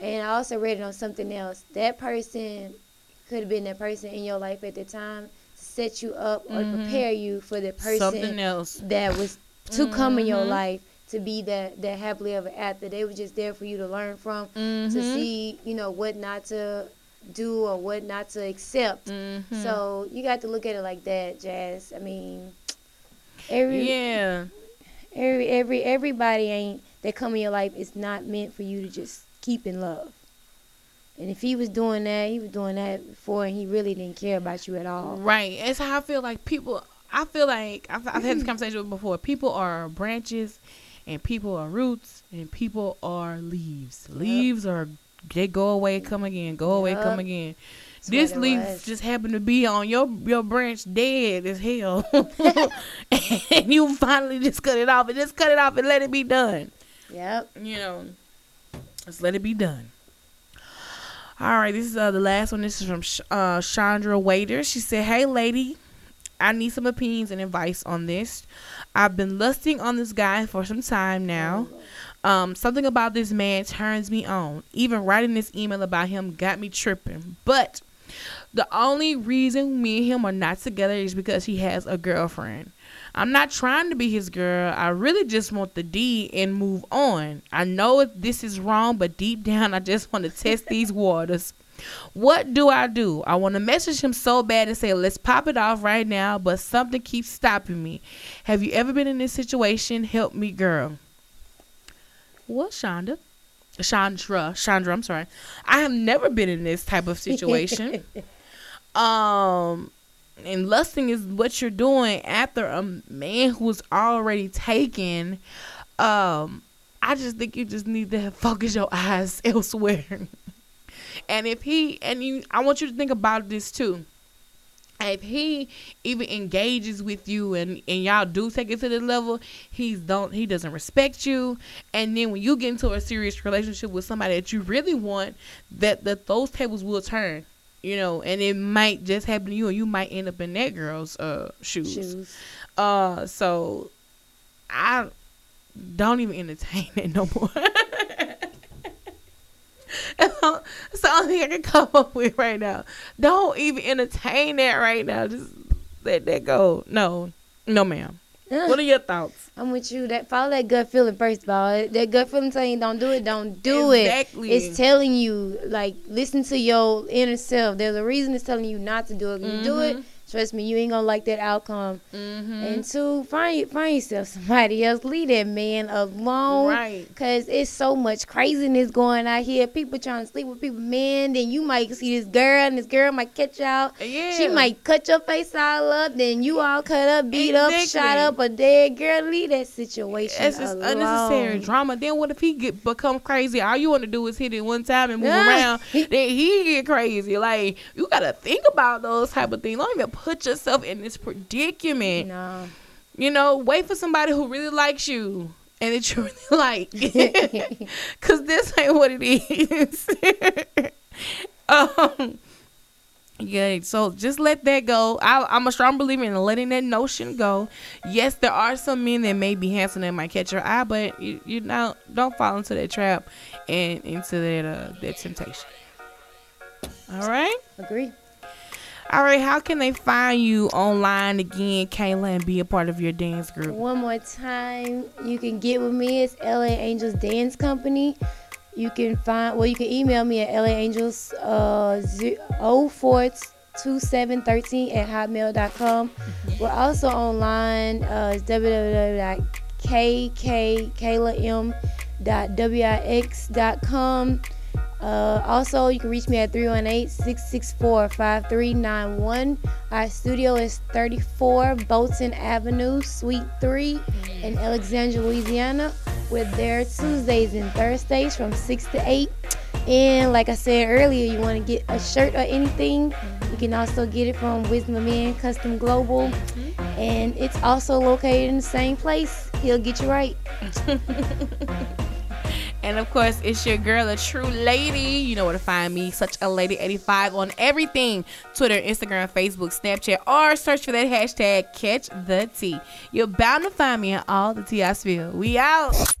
And I also read it on something else. That person could have been that person in your life at the time to set you up or Mhm. prepare you for the person Something else. that was to come in your Mhm. life to be that that happily ever after. They were just there for you to learn from, to see you know what not to do or what not to accept. Mhm. So you got to look at it like that, Jazz. I mean, every yeah. every every everybody ain't that come in your life is not meant for you to just keep in love. And if he was doing that, he was doing that before, and he really didn't care about you at all. Right. It's how I feel like people. I feel like I've, I've had this conversation before. People are branches, and people are roots, and people are leaves. Leaves are they go away, come again, go away, Yup. come again. That's this leaf was. just happened to be on your your branch dead as hell, [laughs] [laughs] and you finally just cut it off and just cut it off and let it be done. Yep. you know, let's let it be done. All right, this is uh, the last one. This is from Sh- uh, Chandra Waiter. She said, "Hey, lady, I need some opinions and advice on this. I've been lusting on this guy for some time now. Um, something about this man turns me on. Even writing this email about him got me tripping. But the only reason me and him are not together is because he has a girlfriend. I'm not trying to be his girl. I really just want the D and move on. I know this is wrong, but deep down, I just want to test [laughs] these waters. What do I do? I want to message him so bad and say, let's pop it off right now, but something keeps stopping me. Have you ever been in this situation? Help me, girl. What, Shonda? Chandra, Chandra, I'm sorry. I have never been in this type of situation. [laughs] um, and lusting is what you're doing after a man who's already taken. Um, I just think you just need to focus your eyes [laughs] elsewhere. and if he and you, I want you to think about this too. If he even engages with you and, and y'all do take it to this level, he's don't he doesn't respect you. And then when you get into a serious relationship with somebody that you really want, that that those tables will turn you know, and it might just happen to you, and you might end up in that girl's uh shoes. Shoes. Uh, so I don't even entertain it no more. [laughs] That's the only thing I can come up with right now. Don't even entertain that right now. Just let that go. No, no, ma'am. What are your thoughts? I'm with you. That follow that gut feeling first of all. That gut feeling telling you don't do it, don't do Exactly. it. It's telling you like listen to your inner self. There's a reason it's telling you not to do it. You do it, Mhm. Trust me, you ain't gonna like that outcome. Mm-hmm. And two, find find yourself somebody else. Leave that man alone. Right. Cause it's so much craziness going out here. People trying to sleep with people, man. Then you might see this girl, and this girl might catch out. Yeah. She might cut your face all up. Then you all cut up, beat up, shot up, a dead girl. Leave that situation It's just alone. unnecessary drama. Then what if he get become crazy? All you want to do is hit it one time and move around. [laughs] Then he get crazy. Like you gotta think about those type of things. Don't even put yourself in this predicament. No. You know, wait for somebody who really likes you and that you [laughs] really like. [laughs] Cause this ain't what it is. [laughs] um yeah, so just let that go. I, I'm a strong believer in letting that notion go. Yes, there are some men that may be handsome that might catch your eye, but you, you know, don't fall into that trap and into that uh, that temptation. All right, Agree. All right. How can they find you online again, Kayla, and be a part of your dance group? One more time, you can get with me. It's LA Angels Dance Company. You can find, well, you can email me at laangels uh, 042713 at hotmail.com. We're also online. Uh, it's www.kkaylam.wix.com. Uh, also, you can reach me at 318-664-5391. Our studio is 34 Bolton Avenue, Suite 3 in Alexandria, Louisiana. We're there Tuesdays and Thursdays from 6 to 8. And like I said earlier, you want to get a shirt or anything, you can also get it from Wisdom of Men Custom Global. And it's also located in the same place. He'll get you right. [laughs] And of course, it's your girl, a true lady. You know where to find me, such a lady 85 on everything Twitter, Instagram, Facebook, Snapchat, or search for that hashtag catch the tea. You're bound to find me in all the tea I spill. We out.